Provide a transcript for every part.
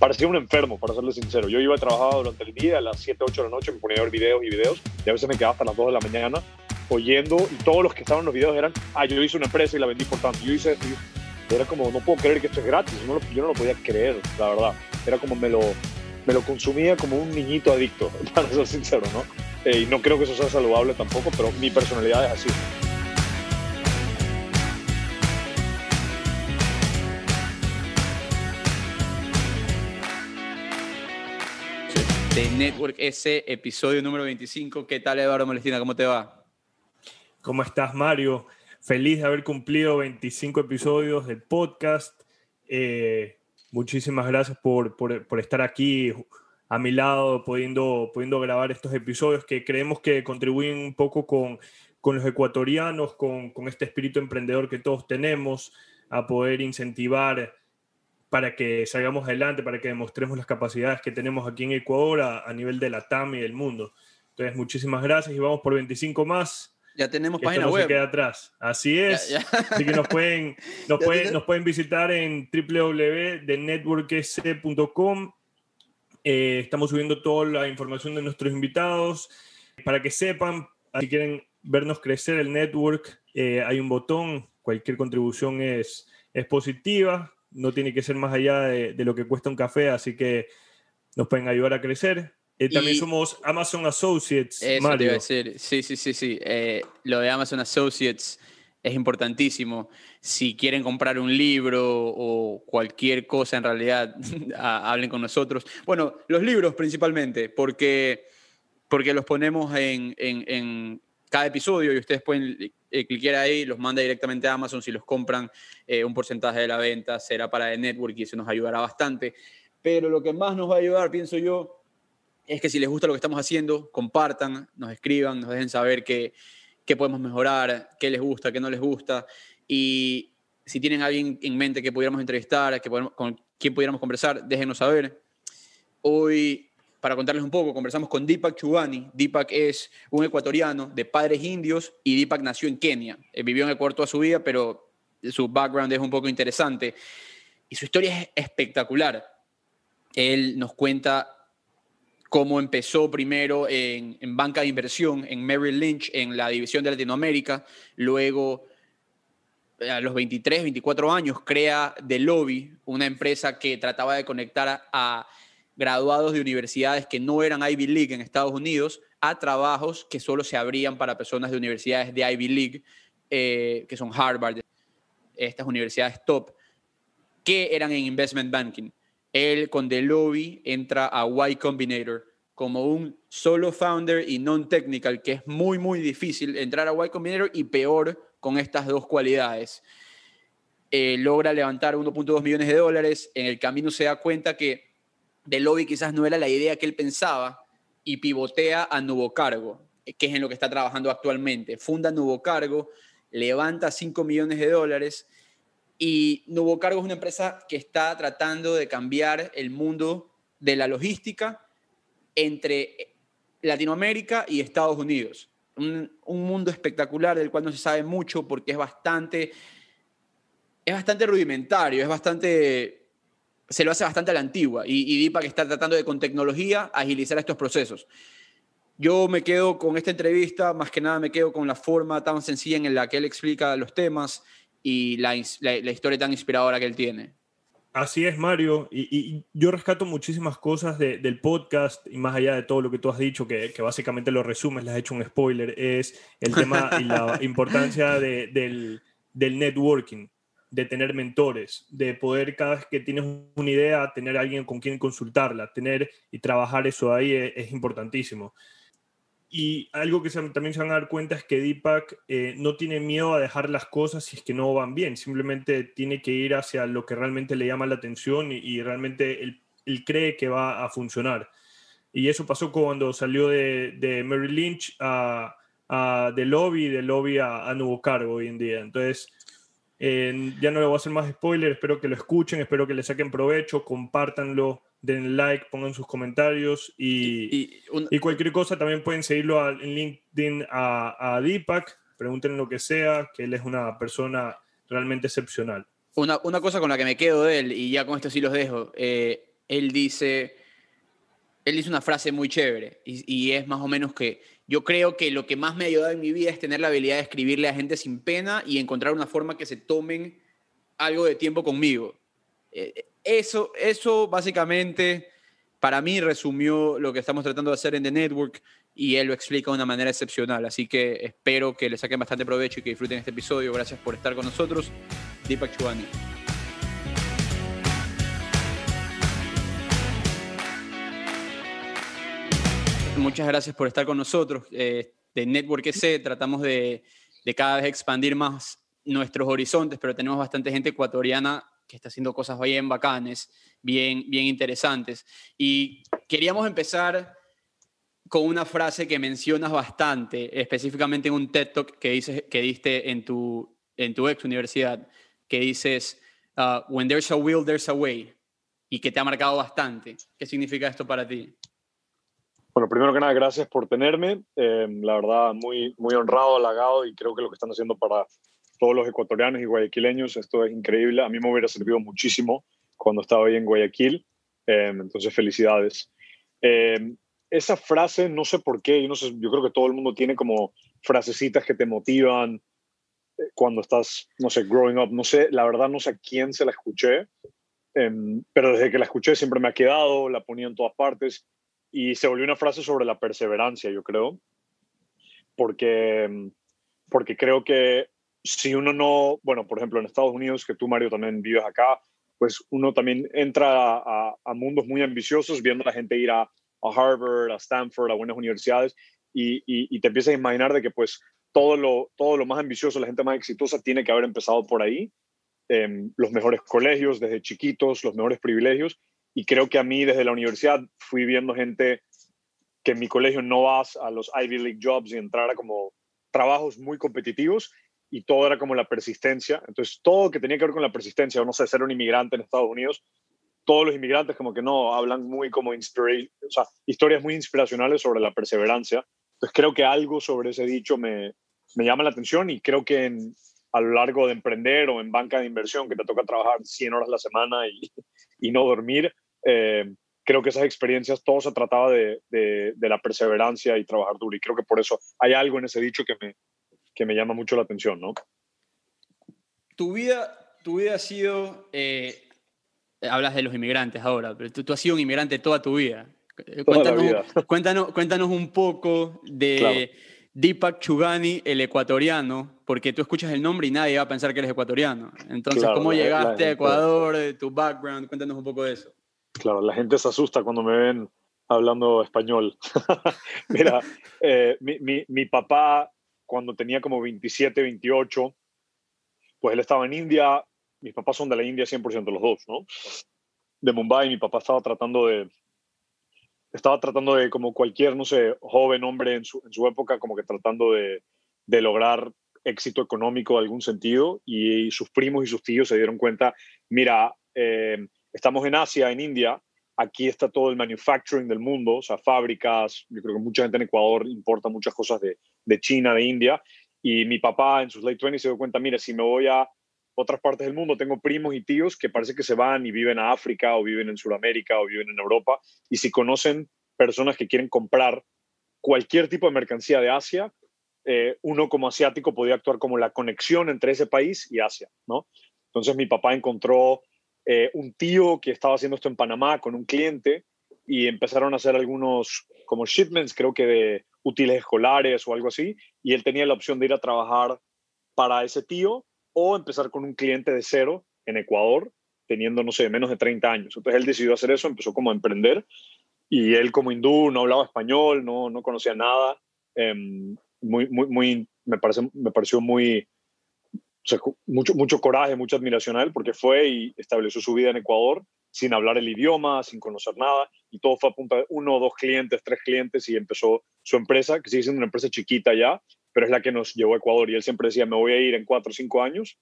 parecía un enfermo, para serle sincero. Yo iba a trabajar durante el día, a las 7, 8 de la noche, me ponía a ver videos y videos, y a veces me quedaba hasta las 2 de la mañana oyendo, y todos los que estaban en los videos eran, ah, yo hice una empresa y la vendí por tanto, yo hice esto. Era como, no puedo creer que esto es gratis, yo no lo podía creer, la verdad. Era como me lo, me lo consumía como un niñito adicto, para ser sincero, ¿no? Eh, y no creo que eso sea saludable tampoco, pero mi personalidad es así. Network S, episodio número 25. ¿Qué tal, Eduardo Molestina? ¿Cómo te va? ¿Cómo estás, Mario? Feliz de haber cumplido 25 episodios del podcast. Eh, muchísimas gracias por, por, estar aquí a mi lado, pudiendo, pudiendo grabar estos episodios que creemos que contribuyen un poco con, con los ecuatorianos, con, con este espíritu emprendedor que todos tenemos, a poder incentivar para que salgamos adelante, para que demostremos las capacidades que tenemos aquí en Ecuador a, nivel de la TAM y del mundo. Entonces, muchísimas gracias y vamos por 25 más. Ya tenemos página no web. Se queda atrás. Así es. Así que nos pueden, nos, pueden, nos pueden visitar en www.networks.com. Eh, estamos subiendo toda la información de nuestros invitados para que sepan, si quieren vernos crecer el network, eh, hay un botón, cualquier contribución es, es positiva no tiene que ser más allá de, lo que cuesta un café, así que nos pueden ayudar a crecer. Eh, también somos Amazon Associates. Eso Mario. decir. Sí, sí, sí, sí. Eh, lo de Amazon Associates es importantísimo. Si quieren comprar un libro o cualquier cosa, en realidad, hablen con nosotros. Bueno, los libros principalmente, porque, porque los ponemos en, en cada episodio y ustedes pueden eh, cliquear ahí, los manda directamente a Amazon. Si los compran, eh, un porcentaje de la venta será para el network y eso nos ayudará bastante. Pero lo que más nos va a ayudar, pienso yo, es que si les gusta lo que estamos haciendo, compartan, nos escriban, nos dejen saber qué, qué podemos mejorar, qué les gusta, qué no les gusta. Y si tienen a alguien en mente que pudiéramos entrevistar, que con quien pudiéramos conversar, déjenos saber. Hoy para contarles un poco, conversamos con Deepak Chugani. Deepak es un ecuatoriano de padres indios y Deepak nació en Kenia. Eh, vivió en Ecuador toda su vida, pero su background es un poco interesante. Y su historia es espectacular. Él nos cuenta cómo empezó primero en, en, banca de inversión en Merrill Lynch, en la división de Latinoamérica. Luego, a los 23, 24 años, crea The Lobby, una empresa que trataba de conectar a graduados de universidades que no eran Ivy League en Estados Unidos a trabajos que solo se abrían para personas de universidades de Ivy League, eh, que son Harvard, estas universidades top, que eran en investment banking. Él con The Lobby entra a Y Combinator como un solo founder y non-technical, que es muy, muy difícil entrar a Y Combinator y peor con estas dos cualidades. Eh, logra levantar 1.2 millones de dólares, en el camino se da cuenta que de lobby quizás no era la idea que él pensaba y pivotea a Nuevo Cargo, que es en lo que está trabajando actualmente. Funda Nuevo Cargo, levanta 5 millones de dólares y Nuevo Cargo es una empresa que está tratando de cambiar el mundo de la logística entre Latinoamérica y Estados Unidos. Un, un, mundo espectacular del cual no se sabe mucho porque es bastante, es bastante rudimentario, es bastante se lo hace bastante a la antigua y, y DIPA que está tratando de con tecnología agilizar estos procesos. Yo me quedo con esta entrevista, más que nada me quedo con la forma tan sencilla en la que él explica los temas y la, historia tan inspiradora que él tiene. Así es, Mario. Y, yo rescato muchísimas cosas del podcast y más allá de todo lo que tú has dicho, que, básicamente lo resumes, le has hecho un spoiler, es el tema y la importancia del, del networking de tener mentores, de poder cada vez que tienes una idea, tener alguien con quien consultarla, tener y trabajar eso ahí es, importantísimo. Y algo que también se van a dar cuenta es que Deepak eh, no tiene miedo a dejar las cosas si es que no van bien, simplemente tiene que ir hacia lo que realmente le llama la atención y, realmente él, cree que va a funcionar. Y eso pasó cuando salió de, de Mary Lynch a, a The Lobby, de Lobby a, a Nuevo Cargo hoy en día. Entonces, ya no le voy a hacer más spoiler, espero que lo escuchen, espero que le saquen provecho, compártanlo, den like, pongan sus comentarios y, y, cualquier cosa también pueden seguirlo en LinkedIn a, a Deepak, pregunten lo que sea, que él es una persona realmente excepcional. Una, una, cosa con la que me quedo de él, y ya con esto sí los dejo, eh, él dice, él dice una frase muy chévere y, es más o menos que yo creo que lo que más me ha ayudado en mi vida es tener la habilidad de escribirle a gente sin pena y encontrar una forma que se tomen algo de tiempo conmigo. Eh, eso, eso básicamente para mí resumió lo que estamos tratando de hacer en The Network y él lo explica de una manera excepcional. Así que espero que le saquen bastante provecho y que disfruten este episodio. Gracias por estar con nosotros. Deepak Chubani. Muchas gracias por estar con nosotros. Eh, de Network EC tratamos de, cada vez expandir más nuestros horizontes, pero tenemos bastante gente ecuatoriana que está haciendo cosas bien bacanes, bien, bien interesantes. Y queríamos empezar con una frase que mencionas bastante, específicamente en un TED Talk que, dices, que diste en tu, en tu ex universidad, que dices, uh, When there's a will, there's a way, y que te ha marcado bastante. ¿Qué significa esto para ti? Bueno, primero que nada, gracias por tenerme. Eh, la verdad, muy, muy honrado, halagado, y creo que lo que están haciendo para todos los ecuatorianos y guayaquileños. Esto es increíble. A mí me hubiera servido muchísimo cuando estaba ahí en Guayaquil. Em, entonces, felicidades. Em, esa frase, no sé por qué, yo, no sé, yo creo que todo el mundo tiene como frasecitas que te motivan eh, cuando estás, no sé, growing up. No sé, la verdad no sé a quién se la escuché, pero desde que la escuché siempre me ha quedado, la ponía en todas partes y se volvió una frase sobre la perseverancia, yo creo, porque, porque creo que si uno no, bueno, por ejemplo, en Estados Unidos, que tú, Mario, también vives acá, pues uno también entra a, mundos muy ambiciosos viendo a la gente ir a, Harvard, a Stanford, a buenas universidades, y, te empiezas a imaginar de que pues todo lo, todo lo más ambicioso, la gente más exitosa tiene que haber empezado por ahí, em, los mejores colegios desde chiquitos, los mejores privilegios, y creo que a mí desde la universidad fui viendo gente que en mi colegio no vas a los Ivy League jobs y entrar a como trabajos muy competitivos y todo era como la persistencia. Entonces, todo que tenía que ver con la persistencia, o no sé, ser un inmigrante en Estados Unidos, todos los inmigrantes como que no, hablan muy como o sea, historias muy inspiracionales sobre la perseverancia. Entonces, creo que algo sobre ese dicho me, me llama la atención y creo que en, a lo largo de emprender o en banca de inversión, que te toca trabajar 100 horas a la semana y, y no dormir, eh, creo que esas experiencias, todo se trataba de, de, de, la perseverancia y trabajar duro. Y creo que por eso hay algo en ese dicho que me, que me llama mucho la atención, ¿no? Tu vida, tu vida ha sido, eh, hablas de los inmigrantes ahora, pero tú, has sido un inmigrante toda tu vida. Cuéntanos, cuéntanos, cuéntanos, un poco de Deepak Chugani, el ecuatoriano, porque tú escuchas el nombre y nadie va a pensar que eres ecuatoriano. Entonces, ¿cómo llegaste a Ecuador? Tu background, cuéntanos un poco de eso. Claro, la gente se asusta cuando me ven hablando español. Mira, eh, mi, mi, mi, papá cuando tenía como 27, 28, pues él estaba en India, mis papás son de la India 100% los dos, ¿no? De Mumbai, mi papá estaba tratando de, estaba tratando de, como cualquier, no sé, joven hombre en su, en su época, como que tratando de, de lograr éxito económico de algún sentido y, sus primos y sus tíos se dieron cuenta, mira, eh, estamos en Asia, en India, aquí está todo el manufacturing del mundo, o sea, fábricas, yo creo que mucha gente en Ecuador importa muchas cosas de, de China, de India, y mi papá en sus late 20 se dio cuenta, mire, si me voy a otras partes del mundo, tengo primos y tíos que parece que se van y viven a África o viven en Sudamérica o viven en Europa, y si conocen personas que quieren comprar cualquier tipo de mercancía de Asia, eh, uno como asiático podía actuar como la conexión entre ese país y Asia, ¿no? Entonces mi papá encontró eh, un tío que estaba haciendo esto en Panamá con un cliente y empezaron a hacer algunos como shipments, creo que de útiles escolares o algo así, y él tenía la opción de ir a trabajar para ese tío o empezar con un cliente de cero en Ecuador, teniendo, no sé, menos de 30 años. Entonces él decidió hacer eso, empezó como a emprender, y él como hindú no hablaba español, no, no conocía nada, em, muy, muy, muy, me, parece, me pareció muy, mucho, mucho coraje, mucha admiración a él, porque fue y estableció su vida en Ecuador sin hablar el idioma, sin conocer nada, y todo fue a punta de uno, dos clientes, tres clientes, y empezó su empresa, que sigue siendo una empresa chiquita ya, pero es la que nos llevó a Ecuador. Y él siempre decía, me voy a ir en cuatro o cinco años.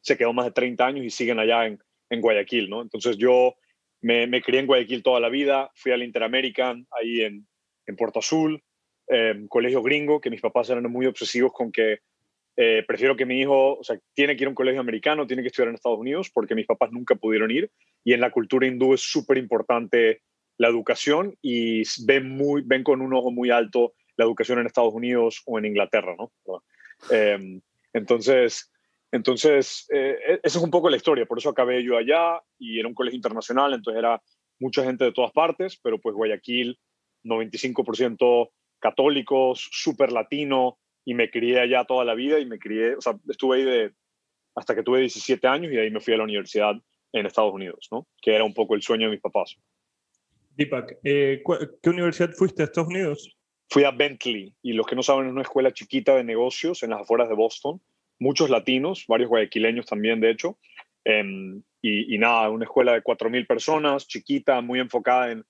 Se quedó más de 30 años y siguen allá en, en Guayaquil, ¿no? Entonces yo me, me, crié en Guayaquil toda la vida, fui al Interamerican, ahí en, en Puerto Azul, eh, colegio gringo, que mis papás eran muy obsesivos con que eh, prefiero que mi hijo, o sea, tiene que ir a un colegio americano, tiene que estudiar en Estados Unidos porque mis papás nunca pudieron ir y en la cultura hindú es súper importante la educación y ven, muy, ven con un ojo muy alto la educación en Estados Unidos o en Inglaterra, ¿no? Em, entonces, entonces eh, esa es un poco la historia, por eso acabé yo allá y era un colegio internacional, entonces era mucha gente de todas partes, pero pues Guayaquil, 95% católicos, súper latino, y me crié allá toda la vida y me crié, o sea, estuve ahí de, hasta que tuve 17 años y ahí me fui a la universidad en Estados Unidos, ¿no? Que era un poco el sueño de mis papás. Deepak, eh, ¿qué universidad fuiste a Estados Unidos? Fui a Bentley y los que no saben es una escuela chiquita de negocios en las afueras de Boston, muchos latinos, varios guayaquileños también, de hecho, y, y, nada, una escuela de 4.000 personas, chiquita, muy enfocada en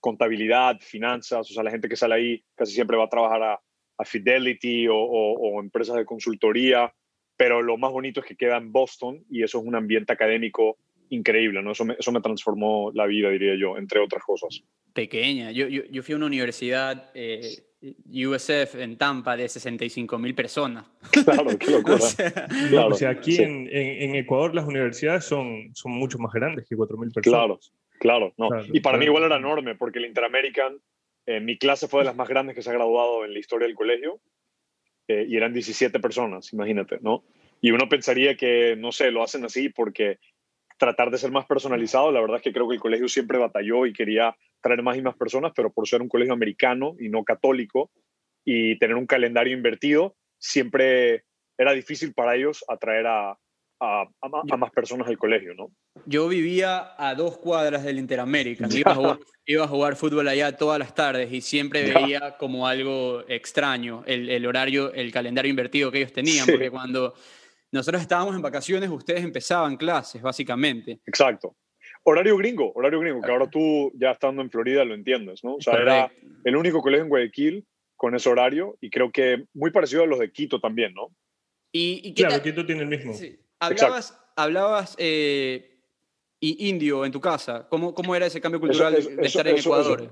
contabilidad, finanzas, o sea, la gente que sale ahí casi siempre va a trabajar a, a Fidelity o, empresas de consultoría, pero lo más bonito es que queda en Boston y eso es un ambiente académico increíble, ¿no? Eso me, eso me transformó la vida, diría yo, entre otras cosas. Pequeña. Yo, yo, yo fui a una universidad, eh, USF, en Tampa, de 65 mil personas. Claro, qué locura. o sea, aquí en, en, Ecuador las universidades son, son mucho más grandes que 4 mil personas. Claro, claro. No. y para mí igual era enorme, porque el Interamerican eh, mi clase fue de las más grandes que se ha graduado en la historia del colegio eh, y eran 17 personas, imagínate, ¿no? Y uno pensaría que, no sé, lo hacen así porque tratar de ser más personalizado, la verdad es que creo que el colegio siempre batalló y quería traer más y más personas, pero por ser un colegio americano y no católico y tener un calendario invertido, siempre era difícil para ellos atraer a, a, más personas al colegio, ¿no? Yo vivía a dos cuadras del Interamérica, iba a, jugar, iba a, jugar, fútbol allá todas las tardes y siempre veía como algo extraño el, el, horario, el calendario invertido que ellos tenían, porque cuando nosotros estábamos en vacaciones, ustedes empezaban clases, básicamente. Exacto. Horario gringo, horario gringo, que ahora tú ya estando en Florida lo entiendes, ¿no? O sea, era el único colegio en Guayaquil con ese horario y creo que muy parecido a los de Quito también, ¿no? Y, y claro, Quito tiene el mismo. Sí. Hablabas, hablabas eh, indio en tu casa. ¿Cómo, ¿Cómo era ese cambio cultural de estar en Ecuador?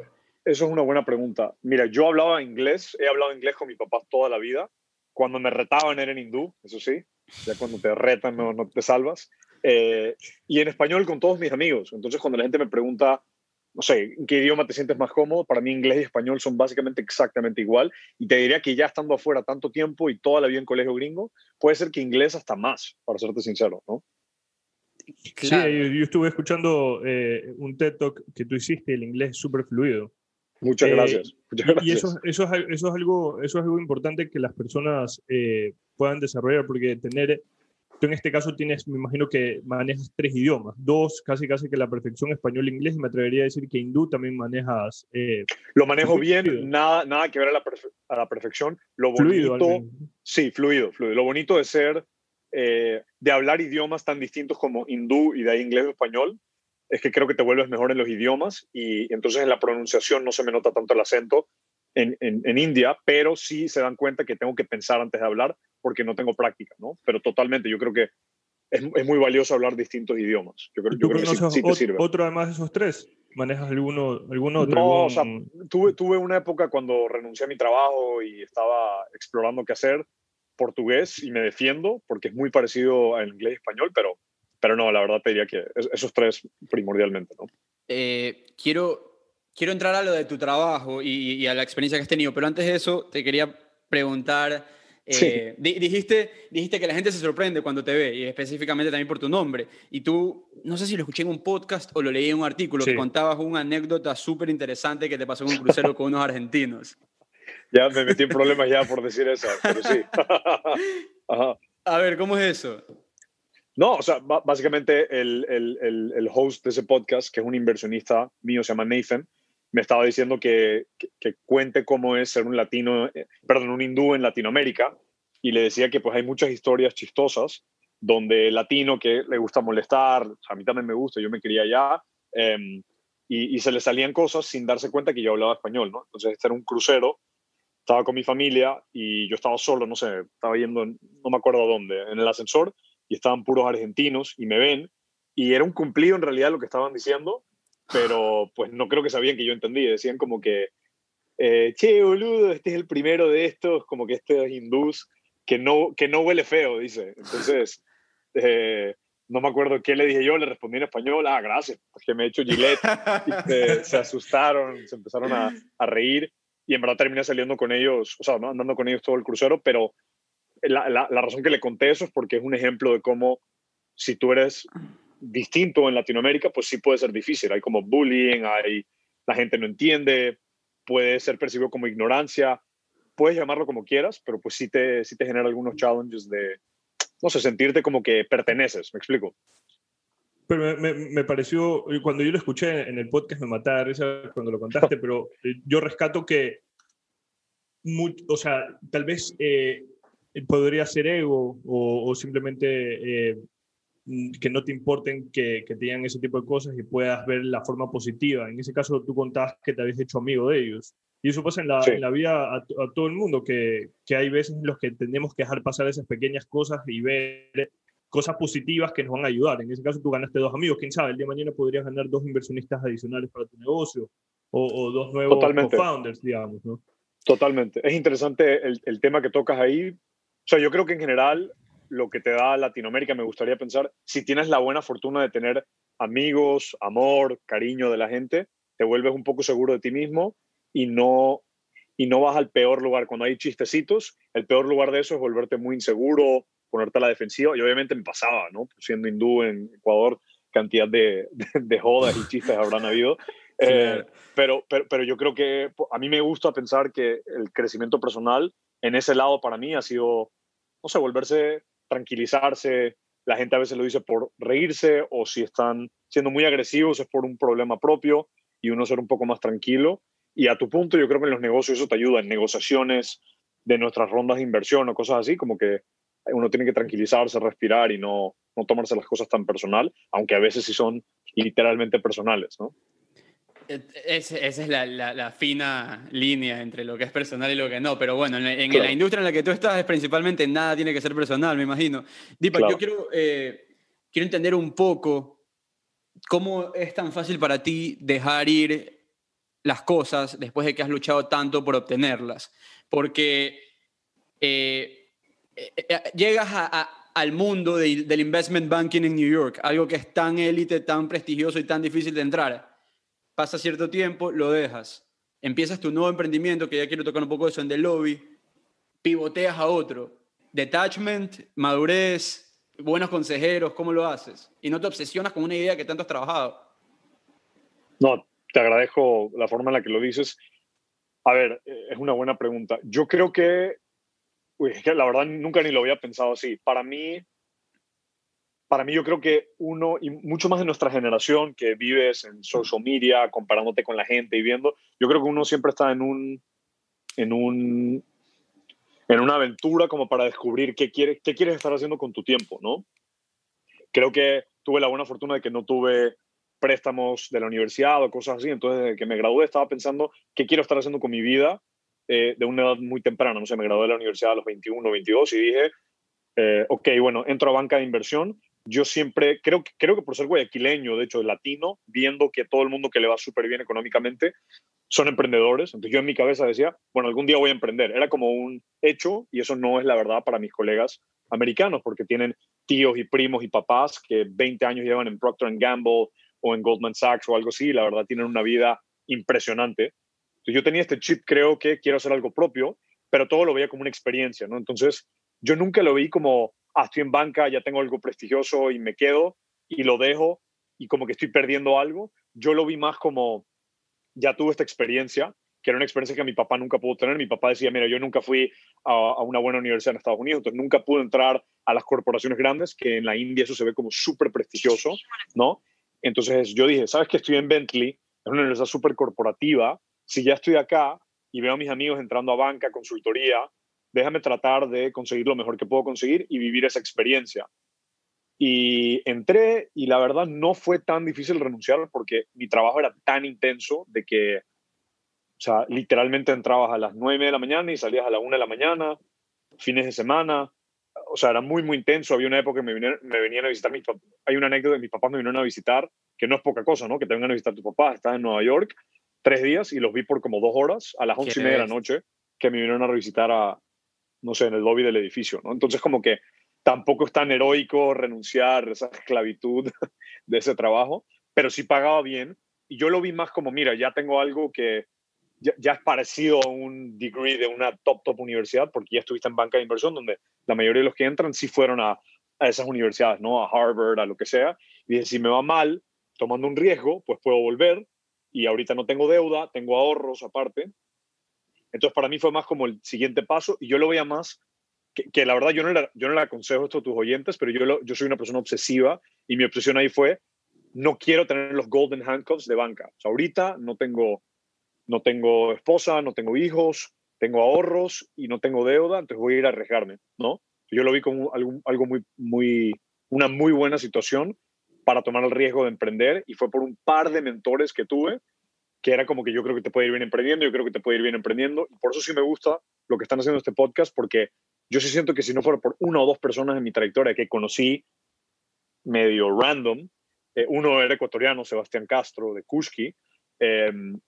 Eso, es una buena pregunta. Mira, yo hablaba inglés, he hablado inglés con mi papá toda la vida. Cuando me retaban era en hindú, eso sí. Ya cuando te retan no, no te salvas. Eh, y en español con todos mis amigos. Entonces cuando la gente me pregunta, no sé, ¿en qué idioma te sientes más cómodo? Para mí inglés y español son básicamente exactamente igual. Y te diría que ya estando afuera tanto tiempo y toda la vida en colegio gringo, puede ser que inglés hasta más, para serte sincero, ¿no? Sí, yo, estuve escuchando eh, un TED Talk que tú hiciste, el inglés es súper fluido. Muchas eh, gracias. Y eso, eso, es, eso, es algo, eso es algo importante que las personas eh, puedan desarrollar, porque tener Tú en este caso tienes, me imagino que manejas tres idiomas, dos casi casi que la perfección español e inglés, y me atrevería a decir que hindú también manejas. Eh, lo manejo bien, nada, nada que ver a la, a la perfección. Lo bonito, fluido, sí, fluido, fluido. Lo bonito de ser, eh, de hablar idiomas tan distintos como hindú y de ahí inglés o español, es que creo que te vuelves mejor en los idiomas y, entonces en la pronunciación no se me nota tanto el acento en, en, en India, pero sí se dan cuenta que tengo que pensar antes de hablar porque no tengo práctica, ¿no? Pero totalmente, yo creo que es, es muy valioso hablar distintos idiomas. Yo creo, yo creo que sí, te sirve. ¿Otro además de esos tres? ¿Manejas alguno, alguno otro? No, o sea, tuve, tuve una época cuando renuncié a mi trabajo y estaba explorando qué hacer portugués y me defiendo porque es muy parecido al inglés y español, pero, pero no, la verdad te diría que esos tres primordialmente, ¿no? Eh, quiero, quiero entrar a lo de tu trabajo y, y, a la experiencia que has tenido, pero antes de eso te quería preguntar eh, dijiste, dijiste que la gente se sorprende cuando te ve, y específicamente también por tu nombre. Y tú, no sé si lo escuché en un podcast o lo leí en un artículo, que contabas una anécdota súper interesante que te pasó en un crucero con unos argentinos. Ya me metí en problemas ya por decir eso, pero sí. A ver, ¿cómo es eso? No, o sea, básicamente el, el, el, host de ese podcast, que es un inversionista mío, se llama Nathan, me estaba diciendo que, que, cuente cómo es ser un latino, eh, perdón, un hindú en Latinoamérica, y le decía que pues hay muchas historias chistosas donde el latino que le gusta molestar, a mí también me gusta, yo me quería allá, em, y, se le salían cosas sin darse cuenta que yo hablaba español, ¿no? Entonces este era un crucero, estaba con mi familia y yo estaba solo, no sé, estaba yendo, no me acuerdo dónde, en el ascensor, y estaban puros argentinos y me ven, y era un cumplido en realidad lo que estaban diciendo, pero pues no creo que sabían que yo entendí. Decían como que, eh, che, boludo, este es el primero de estos, como que este es hindús. que no, que no huele feo, dice. Entonces, eh, no me acuerdo qué le dije yo, le respondí en español, ah, gracias, porque me he hecho gilet. y se, asustaron, se empezaron a, a, reír y en verdad terminé saliendo con ellos, o sea, ¿no? andando con ellos todo el crucero, pero la, la, la, razón que le conté eso es porque es un ejemplo de cómo si tú eres distinto en Latinoamérica, pues sí puede ser difícil. Hay como bullying, hay, la gente no entiende, puede ser percibido como ignorancia, puedes llamarlo como quieras, pero pues sí te, sí te genera algunos challenges de, no sé, sentirte como que perteneces, ¿me explico? Pero me, me, pareció, cuando yo lo escuché en el podcast me risa cuando lo contaste, pero eh, yo rescato que, o sea, tal vez eh, podría ser ego o, simplemente eh, que no te importen que, que, te digan ese tipo de cosas y puedas ver la forma positiva. En ese caso tú contabas que te habías hecho amigo de ellos. Y eso pasa en la, en la vida a, todo el mundo, que, que, hay veces en los que tenemos que dejar pasar esas pequeñas cosas y ver cosas positivas que nos van a ayudar. En ese caso tú ganaste dos amigos, quién sabe, el día de mañana podrías ganar dos inversionistas adicionales para tu negocio o, o dos nuevos co-founders, digamos, ¿no? Totalmente. Es interesante el, el tema que tocas ahí. O sea, yo creo que en general lo que te da Latinoamérica, me gustaría pensar, si tienes la buena fortuna de tener amigos, amor, cariño de la gente, te vuelves un poco seguro de ti mismo y no, y no vas al peor lugar. Cuando hay chistecitos, el peor lugar de eso es volverte muy inseguro, ponerte a la defensiva. Y obviamente me pasaba, ¿no? Siendo hindú en Ecuador, cantidad de, de, jodas y chistes habrán habido. Eh, pero, pero, pero yo creo que a mí me gusta pensar que el crecimiento personal en ese lado para mí ha sido, no sé, volverse, tranquilizarse. La gente a veces lo dice por reírse o si están siendo muy agresivos es por un problema propio y uno ser un poco más tranquilo. Y a tu punto, yo creo que en los negocios eso te ayuda, en negociaciones de nuestras rondas de inversión o cosas así, como que uno tiene que tranquilizarse, respirar y no, no tomarse las cosas tan personal, aunque a veces sí son literalmente personales, ¿no? Esa es la, la, fina línea entre lo que es personal y lo que no, pero bueno, en, la industria en la que tú estás es principalmente nada tiene que ser personal, me imagino. Dipa, yo quiero, eh, quiero entender un poco cómo es tan fácil para ti dejar ir las cosas después de que has luchado tanto por obtenerlas, porque eh, eh, llegas al mundo del investment banking en New York, algo que es tan élite, tan prestigioso y tan difícil de entrar pasa cierto tiempo, lo dejas. Empiezas tu nuevo emprendimiento, que ya quiero tocar un poco eso en The Lobby, pivoteas a otro. Detachment, madurez, buenos consejeros, ¿cómo lo haces? Y no te obsesionas con una idea que tanto has trabajado. No, te agradezco la forma en la que lo dices. A ver, eh, es una buena pregunta. Yo creo que la verdad nunca ni lo había pensado así. Para mí, para mí yo creo que uno, y mucho más de nuestra generación que vives en social media, comparándote con la gente y viendo, yo creo que uno siempre está en un, en un, en una aventura como para descubrir qué quieres, qué quieres estar haciendo con tu tiempo, ¿no? Creo que tuve la buena fortuna de que no tuve préstamos de la universidad o cosas así, entonces desde que me gradué estaba pensando qué quiero estar haciendo con mi vida eh, de una edad muy temprana, no sé, me gradué de la universidad a los 21, 22 y dije, eh, ok, bueno, entro a banca de inversión yo siempre, creo, creo que por ser guayaquileño, de hecho, latino, viendo que todo el mundo que le va súper bien económicamente son emprendedores. Entonces yo en mi cabeza decía, bueno, algún día voy a emprender. Era como un hecho y eso no es la verdad para mis colegas americanos porque tienen tíos y primos y papás que 20 años llevan en Procter Gamble o en Goldman Sachs o algo así. la verdad tienen una vida impresionante. Entonces yo tenía este chip, creo que quiero hacer algo propio, pero todo lo veía como una experiencia, ¿no? Entonces yo nunca lo vi como estoy en banca, ya tengo algo prestigioso y me quedo y lo dejo y como que estoy perdiendo algo. Yo lo vi más como, ya tuve esta experiencia, que era una experiencia que mi papá nunca pudo tener. Mi papá decía, mira, yo nunca fui a, una buena universidad en Estados Unidos, entonces nunca pude entrar a las corporaciones grandes, que en la India eso se ve como súper prestigioso, ¿no? Entonces yo dije, ¿sabes que estoy en Bentley? Es una universidad súper corporativa. Si ya estoy acá y veo a mis amigos entrando a banca, consultoría, déjame tratar de conseguir lo mejor que puedo conseguir y vivir esa experiencia. Y entré y la verdad no fue tan difícil renunciar porque mi trabajo era tan intenso de que, o sea, literalmente entrabas a las 9 de la mañana y salías a la 1 de la mañana, fines de semana. O sea, era muy, muy intenso. Había una época que me, me venían a visitar mis papás. Hay una anécdota de mis papás me vinieron a visitar, que no es poca cosa, ¿no? Que te vengan a visitar tu papá. Estaba en Nueva York tres días y los vi por como dos horas, a las once y media de la noche, que me vinieron a revisitar a, no sé, en el lobby del edificio, ¿no? Entonces como que tampoco es tan heroico renunciar a esa esclavitud de ese trabajo, pero sí pagaba bien. Y yo lo vi más como, mira, ya tengo algo que ya, es parecido a un degree de una top, top universidad, porque ya estuviste en banca de inversión, donde la mayoría de los que entran sí fueron a, a esas universidades, ¿no? A Harvard, a lo que sea. Y dije, si me va mal, tomando un riesgo, pues puedo volver. Y ahorita no tengo deuda, tengo ahorros aparte. Entonces, para mí fue más como el siguiente paso. Y yo lo veía más que, la verdad yo no, le, yo no le aconsejo esto a tus oyentes, pero yo, yo soy una persona obsesiva y mi obsesión ahí fue, no quiero tener los golden handcuffs de banca. O sea, ahorita no tengo, no tengo esposa, no tengo hijos, tengo ahorros y no tengo deuda, entonces voy a ir a arriesgarme, ¿no? Yo lo vi como algo, algo muy, muy, una muy buena situación para tomar el riesgo de emprender y fue por un par de mentores que tuve que era como que yo creo que te puede ir bien emprendiendo, yo creo que te puede ir bien emprendiendo y por eso sí me gusta lo que están haciendo este podcast porque yo sí siento que si no fuera por una o dos personas en mi trayectoria que conocí medio random, eh, uno era ecuatoriano, Sebastián Castro, de Kuski, em,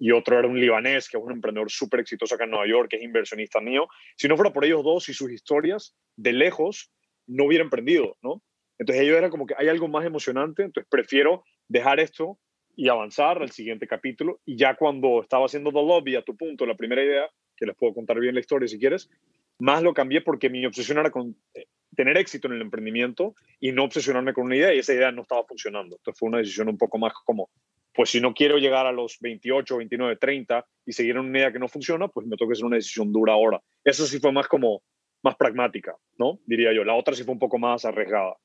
y otro era un libanés, que es un emprendedor súper exitoso acá en Nueva York, que es inversionista mío. Si no fuera por ellos dos y sus historias, de lejos, no hubiera emprendido, ¿no? Entonces ellos eran como que hay algo más emocionante, entonces prefiero dejar esto y avanzar al siguiente capítulo. Y ya cuando estaba haciendo The Lobby, a tu punto, la primera idea, que les puedo contar bien la historia si quieres, más lo cambié porque mi obsesión era con eh, tener éxito en el emprendimiento y no obsesionarme con una idea y esa idea no estaba funcionando. Entonces fue una decisión un poco más como, pues si no quiero llegar a los 28, 29, 30 y seguir en una idea que no funciona, pues me toca hacer una decisión dura ahora. Eso sí fue más como, más pragmática, ¿no? Diría yo. La otra sí fue un poco más arriesgada.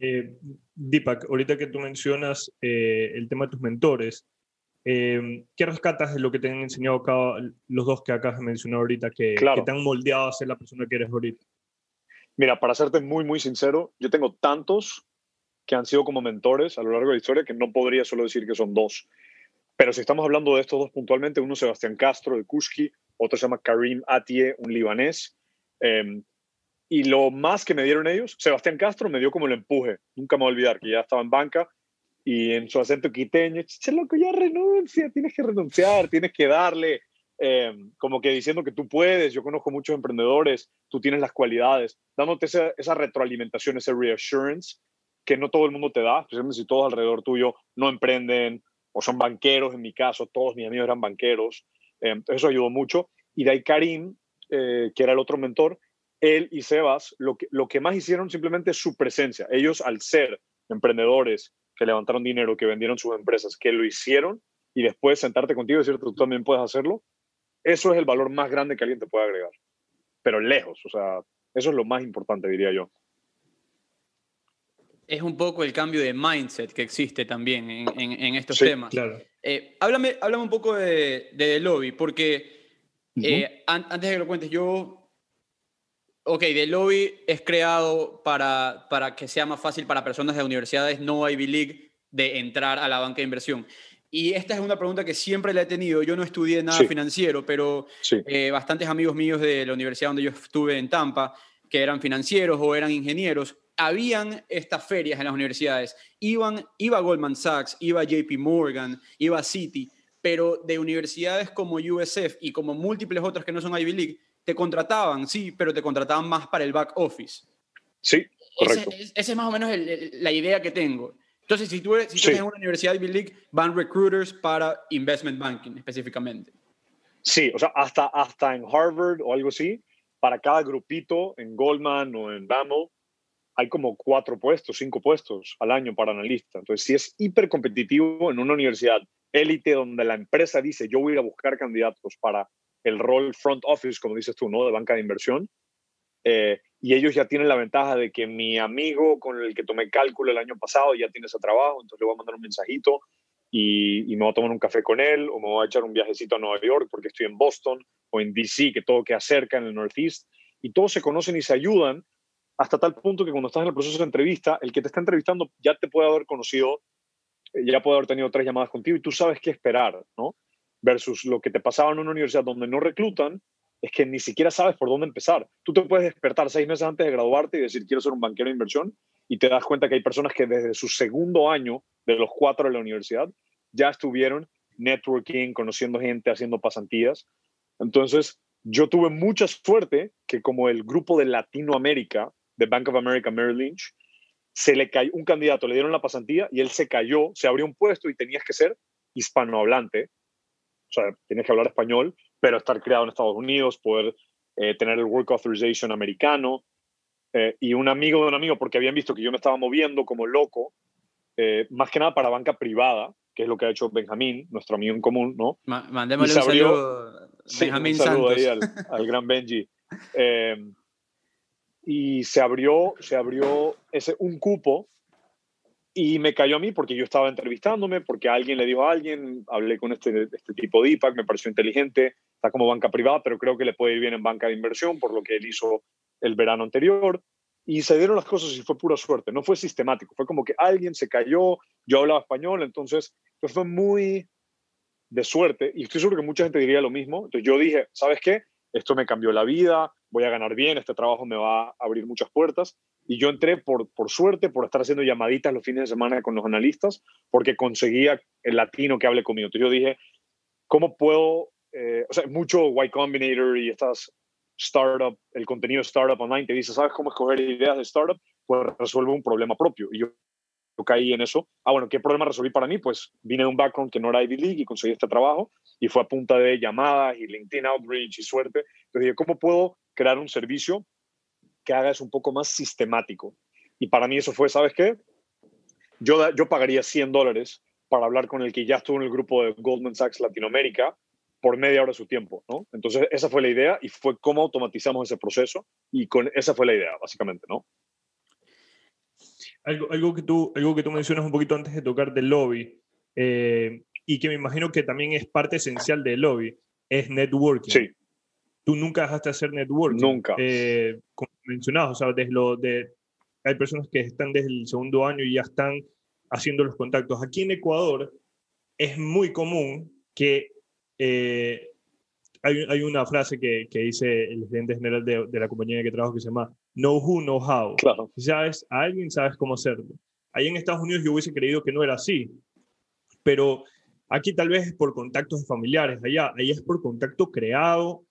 Eh, Deepak, ahorita que tú mencionas eh, el tema de tus mentores, eh, ¿Qué rescatas de lo que te han enseñado acá, los dos que acabas de mencionar ahorita, que, que, te han moldeado a ser la persona que eres ahorita? Mira, para serte muy, muy sincero, yo tengo tantos que han sido como mentores a lo largo de la historia que no podría solo decir que son dos. Pero si estamos hablando de estos dos puntualmente, uno es Sebastián Castro de Kuski, otro se llama Karim Atie, un libanés. Eh, y lo más que me dieron ellos, Sebastián Castro me dio como el empuje, nunca me voy a olvidar que ya estaba en banca y en su acento quiteño, chiche loco, ya renuncia, tienes que renunciar, tienes que darle, eh, como que diciendo que tú puedes, yo conozco muchos emprendedores, tú tienes las cualidades, dándote esa, esa retroalimentación, ese reassurance que no todo el mundo te da, especialmente si todos alrededor tuyo no emprenden o son banqueros, en mi caso, todos mis amigos eran banqueros, eh, eso ayudó mucho. Y de ahí Karim, eh, que era el otro mentor, él y Sebas, lo que, lo que más hicieron simplemente es su presencia. Ellos, al ser emprendedores, que levantaron dinero, que vendieron sus empresas, que lo hicieron y después sentarte contigo y decirte tú también puedes hacerlo, eso es el valor más grande que alguien te puede agregar. Pero lejos, o sea, eso es lo más importante, diría yo. Es un poco el cambio de mindset que existe también en, en, estos temas. Claro. Eh, háblame, háblame, un poco de, de lobby, porque eh, antes de que lo cuentes, yo Ok, The Lobby es creado para, para que sea más fácil para personas de universidades no Ivy League de entrar a la banca de inversión. Y esta es una pregunta que siempre la he tenido. Yo no estudié nada financiero, pero eh, bastantes amigos míos de la universidad donde yo estuve en Tampa, que eran financieros o eran ingenieros, habían estas ferias en las universidades. Iban, iba Goldman Sachs, iba JP Morgan, iba Citi, pero de universidades como USF y como múltiples otras que no son Ivy League, te contrataban, sí, pero te contrataban más para el back office. Sí, correcto. Esa es más o menos la idea que tengo. Entonces, si tú, si tú en una universidad Ivy League, van recruiters para investment banking específicamente. Sí, o sea, hasta, hasta en Harvard o algo así, para cada grupito en Goldman o en BAML, hay como cuatro puestos, cinco puestos al año para analista. Entonces, si es hiper competitivo en una universidad élite donde la empresa dice, yo voy a buscar candidatos para el rol front office, como dices tú, ¿no? De banca de inversión. Eh, y ellos ya tienen la ventaja de que mi amigo con el que tomé cálculo el año pasado ya tiene ese trabajo, entonces le voy a mandar un mensajito y, me voy a tomar un café con él o me voy a echar un viajecito a Nueva York porque estoy en Boston o en DC, que todo queda cerca en el Northeast. Y todos se conocen y se ayudan hasta tal punto que cuando estás en el proceso de entrevista, el que te está entrevistando ya te puede haber conocido, ya puede haber tenido tres llamadas contigo y tú sabes qué esperar, ¿no? Versus lo que te pasaba en una universidad donde no reclutan, es que ni siquiera sabes por dónde empezar. Tú te puedes despertar seis meses antes de graduarte y decir, quiero ser un banquero de inversión, y te das cuenta que hay personas que desde su segundo año, de los cuatro de la universidad, ya estuvieron networking, conociendo gente, haciendo pasantías. Entonces, yo tuve mucha suerte que como el grupo de Latinoamérica de Bank of America Merrill Lynch, se le cayó un candidato, le dieron la pasantía y él se cayó, se abrió un puesto y tenías que ser hispanohablante, o sea, tienes que hablar español, pero estar creado en Estados Unidos, poder eh, tener el Work Authorization americano. Eh, y un amigo de un amigo, porque habían visto que yo me estaba moviendo como loco, eh, más que nada para banca privada, que es lo que ha hecho Benjamín, nuestro amigo en común, ¿no? mandémosle un saludo, Benjamín un saludo Ahí al, al, gran Benji. y se abrió, se abrió ese, un cupo y me cayó a mí porque yo estaba entrevistándome, porque alguien le dijo a alguien, hablé con este, este tipo de IPAC, me pareció inteligente, está como banca privada, pero creo que le puede ir bien en banca de inversión, por lo que él hizo el verano anterior. Y se dieron las cosas y fue pura suerte, no fue sistemático, fue como que alguien se cayó, yo hablaba español, entonces pues fue muy de suerte y estoy seguro que mucha gente diría lo mismo. Entonces yo dije, ¿sabes qué? Esto me cambió la vida, voy a ganar bien, este trabajo me va a abrir muchas puertas. Y yo entré por, por suerte, por estar haciendo llamaditas los fines de semana con los analistas, porque conseguía el latino que hable conmigo. Entonces yo dije, ¿cómo puedo? Eh, o sea, mucho Y Combinator y estas startup, el contenido startup online que dice, ¿sabes cómo escoger ideas de startup? Pues resuelve un problema propio. Y yo, yo caí en eso. Ah, bueno, ¿qué problema resolví para mí? Pues vine de un background que no era Ivy League y conseguí este trabajo y fue a punta de llamadas y LinkedIn Outreach y suerte. Entonces dije, ¿cómo puedo crear un servicio que haga eso un poco más sistemático. Y para mí eso fue, ¿sabes qué? Yo, yo pagaría 100 dólares para hablar con el que ya estuvo en el grupo de Goldman Sachs Latinoamérica por media hora de su tiempo, ¿no? Entonces, esa fue la idea y fue cómo automatizamos ese proceso y con esa fue la idea, básicamente, ¿no? Algo, algo, que, tú, algo que tú mencionas un poquito antes de tocar del lobby eh, y que me imagino que también es parte esencial del lobby, es networking. Sí tú nunca dejaste de hacer networking. Nunca. Eh, como mencionabas, o sea, desde lo de, hay personas que están desde el segundo año y ya están haciendo los contactos. Aquí en Ecuador es muy común que eh, hay, hay, una frase que, que, dice el gerente general de, de, la compañía que trabajo que se llama Know who, know how. Claro. Si sabes a alguien, sabes cómo hacerlo. Ahí en Estados Unidos yo hubiese creído que no era así, pero aquí tal vez es por contactos familiares, allá, ahí es por contacto creado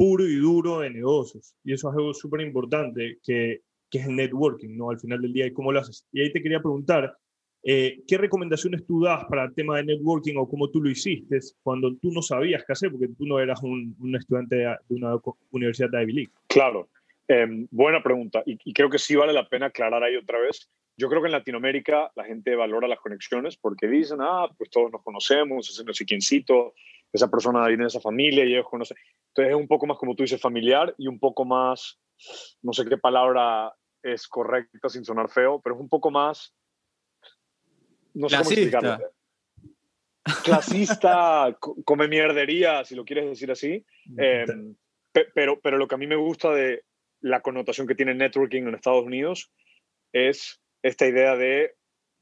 puro y duro de negocios. Y eso es algo súper importante, que, que, es el networking, ¿no? Al final del día, ¿y cómo lo haces? Y ahí te quería preguntar, eh, ¿qué recomendaciones tú das para el tema de networking o cómo tú lo hiciste cuando tú no sabías qué hacer, porque tú no eras un, un estudiante de, una universidad de Ivy League? Claro, eh, buena pregunta. Y, y, creo que sí vale la pena aclarar ahí otra vez. Yo creo que en Latinoamérica la gente valora las conexiones porque dicen, ah, pues todos nos conocemos, es no sé quiéncito, esa persona viene de esa familia y ellos conocen. Entonces es un poco más, como tú dices, familiar y un poco más, no sé qué palabra es correcta sin sonar feo, pero es un poco más, no sé cómo explicarlo. Clasista, come mierdería, si lo quieres decir así. Eh, pero, pero lo que a mí me gusta de la connotación que tiene networking en Estados Unidos es esta idea de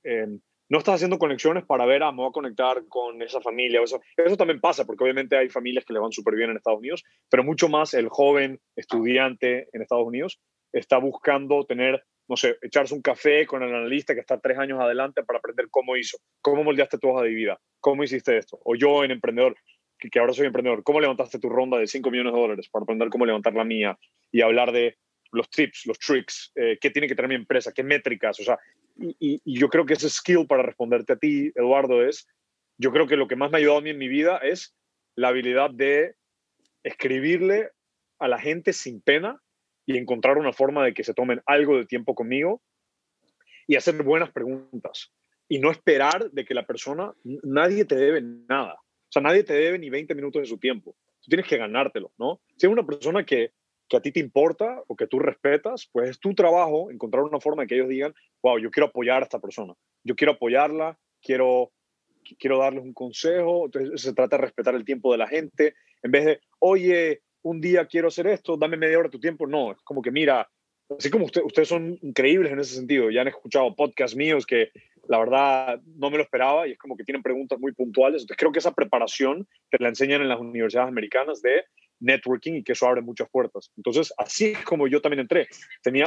eh, no estás haciendo conexiones para ver, ah, me a conectar con esa familia. Eso, también pasa, porque obviamente hay familias que le van súper bien en Estados Unidos, pero mucho más el joven estudiante en Estados Unidos está buscando tener, no sé, echarse un café con el analista que está tres años adelante para aprender cómo hizo, cómo moldeaste tu hoja de vida, cómo hiciste esto. O yo en emprendedor, que, que ahora soy emprendedor, cómo levantaste tu ronda de 5 millones de dólares para aprender cómo levantar la mía y hablar de los tips, los tricks, eh, qué tiene que tener mi empresa, qué métricas, o sea, y, yo creo que ese skill para responderte a ti, Eduardo, es, yo creo que lo que más me ha ayudado a mí en mi vida es la habilidad de escribirle a la gente sin pena y encontrar una forma de que se tomen algo de tiempo conmigo y hacer buenas preguntas y no esperar de que la persona, nadie te debe nada. O sea, nadie te debe ni 20 minutos de su tiempo. Tú tienes que ganártelo, ¿no? Si es una persona que que a ti te importa o que tú respetas, pues es tu trabajo encontrar una forma de que ellos digan, wow, yo quiero apoyar a esta persona, yo quiero apoyarla, quiero, quiero darles un consejo, entonces se trata de respetar el tiempo de la gente, en vez de, oye, un día quiero hacer esto, dame media hora de tu tiempo, no, es como que mira, así como usted, ustedes son increíbles en ese sentido, ya han escuchado podcasts míos que la verdad no me lo esperaba y es como que tienen preguntas muy puntuales, entonces creo que esa preparación te la enseñan en las universidades americanas de networking y que eso abre muchas puertas. Entonces, así es como yo también entré. Tenía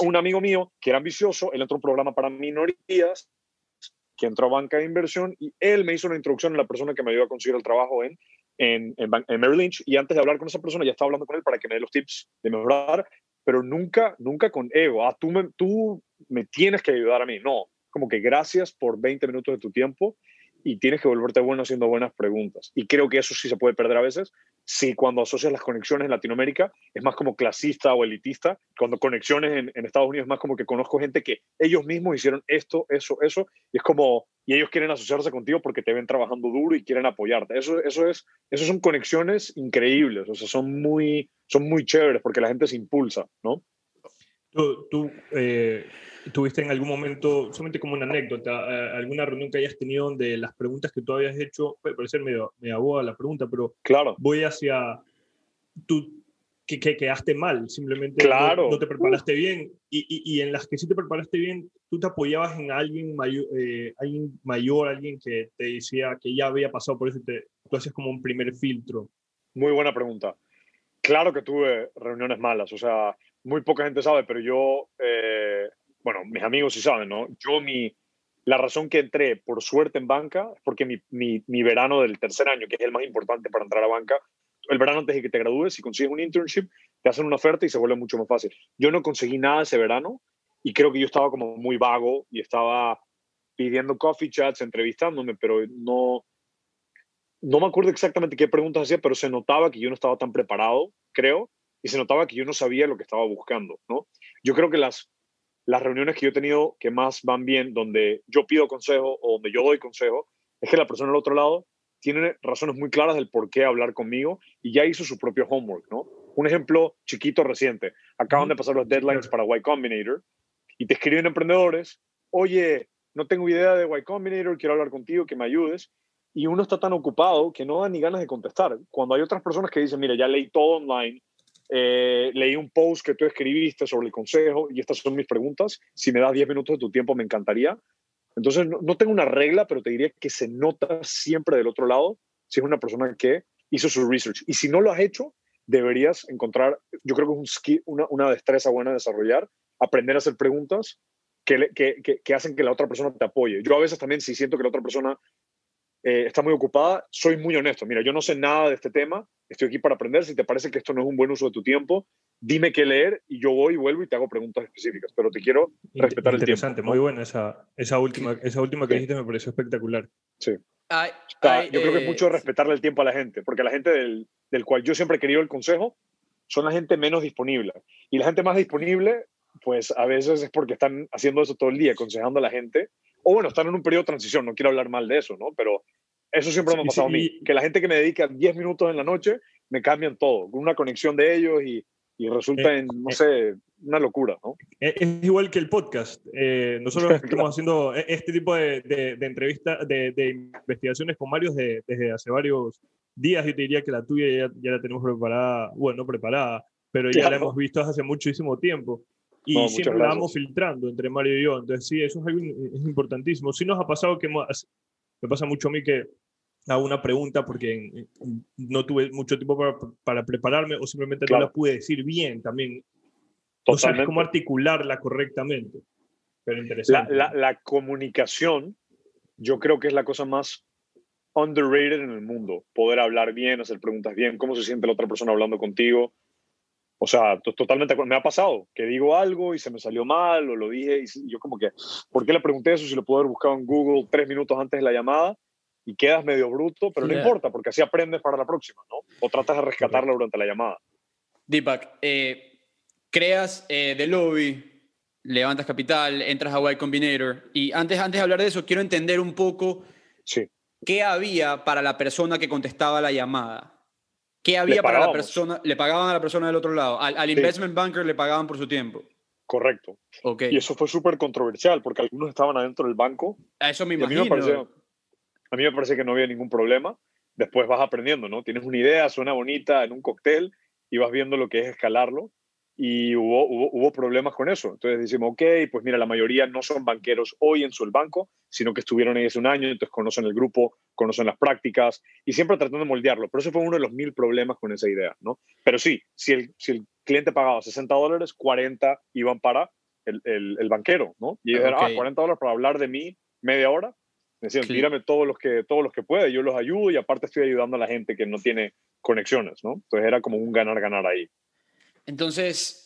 un amigo mío que era ambicioso, él entró a un programa para minorías, que entró a banca de inversión y él me hizo una introducción a la persona que me ayudó a conseguir el trabajo en en, en, en Merrill Lynch y antes de hablar con esa persona ya estaba hablando con él para que me dé los tips de mejorar, pero nunca, nunca con ego. Ah, tú me, tú me tienes que ayudar a mí. No, como que gracias por 20 minutos de tu tiempo y tienes que volverte bueno haciendo buenas preguntas. Y creo que eso sí se puede perder a veces. Si cuando asocias las conexiones en Latinoamérica es más como clasista o elitista, cuando conexiones en, Estados Unidos es más como que conozco gente que ellos mismos hicieron esto, eso, eso, y es como, y ellos quieren asociarse contigo porque te ven trabajando duro y quieren apoyarte. Eso, eso es, eso son conexiones increíbles, o sea, son muy, son muy chéveres porque la gente se impulsa, ¿no? Tú, tú eh, tuviste en algún momento, solamente como una anécdota, alguna reunión que hayas tenido donde las preguntas que tú habías hecho, puede parecer medio, medio boba la pregunta, pero claro. voy hacia tú que, que quedaste mal, simplemente claro. no, no, te preparaste bien y, y, y, en las que sí te preparaste bien, tú te apoyabas en alguien mayor, eh, alguien mayor, alguien que te decía que ya había pasado por eso y te, tú haces como un primer filtro. Muy buena pregunta. Claro que tuve reuniones malas, o sea, muy poca gente sabe, pero yo, eh, bueno, mis amigos sí saben, ¿no? Yo, mi, la razón que entré por suerte en banca es porque mi, mi, mi, verano del tercer año, que es el más importante para entrar a banca, el verano antes de que te gradúes, si consigues un internship, te hacen una oferta y se vuelve mucho más fácil. Yo no conseguí nada ese verano y creo que yo estaba como muy vago y estaba pidiendo coffee chats, entrevistándome, pero no, no me acuerdo exactamente qué preguntas hacía, pero se notaba que yo no estaba tan preparado, creo, y se notaba que yo no sabía lo que estaba buscando, ¿no? Yo creo que las, las reuniones que yo he tenido que más van bien, donde yo pido consejo o donde yo doy consejo, es que la persona al otro lado tiene razones muy claras del por qué hablar conmigo y ya hizo su propio homework, ¿no? Un ejemplo chiquito reciente. Acaban de pasar los deadlines para Y Combinator y te escriben emprendedores, oye, no tengo idea de Y Combinator, quiero hablar contigo, que me ayudes. Y uno está tan ocupado que no da ni ganas de contestar. Cuando hay otras personas que dicen, mira, ya leí todo online, eh, leí un post que tú escribiste sobre el consejo y estas son mis preguntas. Si me das 10 minutos de tu tiempo, me encantaría. Entonces, no, tengo una regla, pero te diría que se nota siempre del otro lado si es una persona que hizo su research. Y si no lo has hecho, deberías encontrar, yo creo que es un skill, una, una, destreza buena a desarrollar, aprender a hacer preguntas que, que, que, que, hacen que la otra persona te apoye. Yo a veces también, si siento que la otra persona eh, está muy ocupada, soy muy honesto. Mira, yo no sé nada de este tema, estoy aquí para aprender. Si te parece que esto no es un buen uso de tu tiempo, dime qué leer y yo voy y vuelvo y te hago preguntas específicas. Pero te quiero respetar el tiempo. Interesante, muy buena esa, esa última, esa última que sí. dijiste, me pareció espectacular. Sí. Ay, ay, yo eh, creo que es mucho respetarle el tiempo a la gente, porque la gente del, del cual yo siempre he querido el consejo son la gente menos disponible. Y la gente más disponible, pues a veces es porque están haciendo eso todo el día, aconsejando a la gente o bueno, están en un periodo de transición, no quiero hablar mal de eso, ¿no? Pero eso siempre me ha pasado sí, a mí, que la gente que me dedica 10 minutos en la noche me cambian todo, con una conexión de ellos y, y resulta eh, en, no eh, sé, una locura, ¿no? Es, es igual que el podcast. Eh, nosotros estamos haciendo este tipo de, de, de entrevistas, de, de, investigaciones con Mario desde, desde hace varios días. Yo te diría que la tuya ya, ya la tenemos preparada, bueno, no preparada, pero ya claro. la hemos visto hace muchísimo tiempo y no, siempre la vamos filtrando entre Mario y yo. Entonces, sí, eso es algo es importantísimo. Sí nos ha pasado que me pasa mucho a mí que hago una pregunta porque no tuve mucho tiempo para, para prepararme o simplemente claro. no la pude decir bien también. No sabes cómo articularla correctamente. Pero interesante. La, la, la, comunicación, yo creo que es la cosa más underrated en el mundo. Poder hablar bien, hacer preguntas bien, cómo se siente la otra persona hablando contigo o sea, totalmente, me ha pasado que digo algo y se me salió mal o lo dije y yo como que, ¿por qué le pregunté eso si lo puedo haber buscado en Google tres minutos antes de la llamada? Y quedas medio bruto, pero yeah. no importa, porque así aprendes para la próxima, ¿no? O tratas de rescatarla durante la llamada. Deepak, eh, creas eh, de lobby, levantas capital, entras a Y Combinator. Y antes, antes de hablar de eso, quiero entender un poco sí. qué había para la persona que contestaba la llamada. ¿Qué había para la persona? Le pagaban a la persona del otro lado. Al, al sí. investment banker le pagaban por su tiempo. Correcto. Okay. Y eso fue súper controversial porque algunos estaban adentro del banco. A eso me imagino. A mí me, pareció, a mí me parece que no había ningún problema. Después vas aprendiendo, ¿no? Tienes una idea, suena bonita en un cóctel y vas viendo lo que es escalarlo y hubo, hubo, hubo, problemas con eso. Entonces decimos, ok, pues mira, la mayoría no son banqueros hoy en su banco, sino que estuvieron ahí hace un año, entonces conocen el grupo, conocen las prácticas y siempre tratando de moldearlo. Pero eso fue uno de los mil problemas con esa idea, ¿no? Pero sí, si el, si el cliente pagaba 60 dólares, 40 iban para el, el, el banquero, ¿no? Y ellos okay. ah, 40 dólares para hablar de mí media hora. Me decían, tírame todos los que todos los que pueda, yo los ayudo y aparte estoy ayudando a la gente que no tiene conexiones, ¿no? Entonces era como un ganar-ganar ahí. Entonces,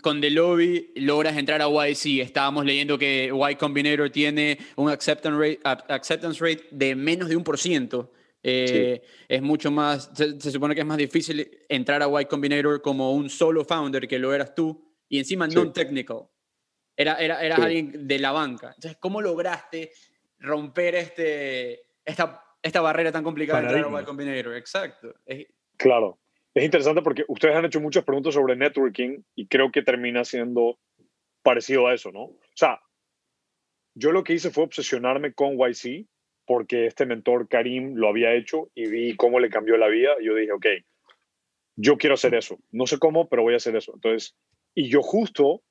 con The Lobby logras entrar a YC. Estábamos leyendo que Y Combinator tiene un acceptance rate, acceptance rate de menos de un por ciento. Eh, es mucho más, se, supone que es más difícil entrar a Y Combinator como un solo founder que lo eras tú y encima non-technical. Era, era, eras alguien de la banca. Entonces, ¿cómo lograste romper este, esta, esta barrera tan complicada de entrar a Y Combinator? Exacto. Claro es interesante porque ustedes han hecho muchas preguntas sobre networking y creo que termina siendo parecido a eso, ¿no? O sea, yo lo que hice fue obsesionarme con YC porque este mentor Karim lo había hecho y vi cómo le cambió la vida. Y yo dije, ok, yo quiero hacer eso. No sé cómo, pero voy a hacer eso. Entonces, y yo justo,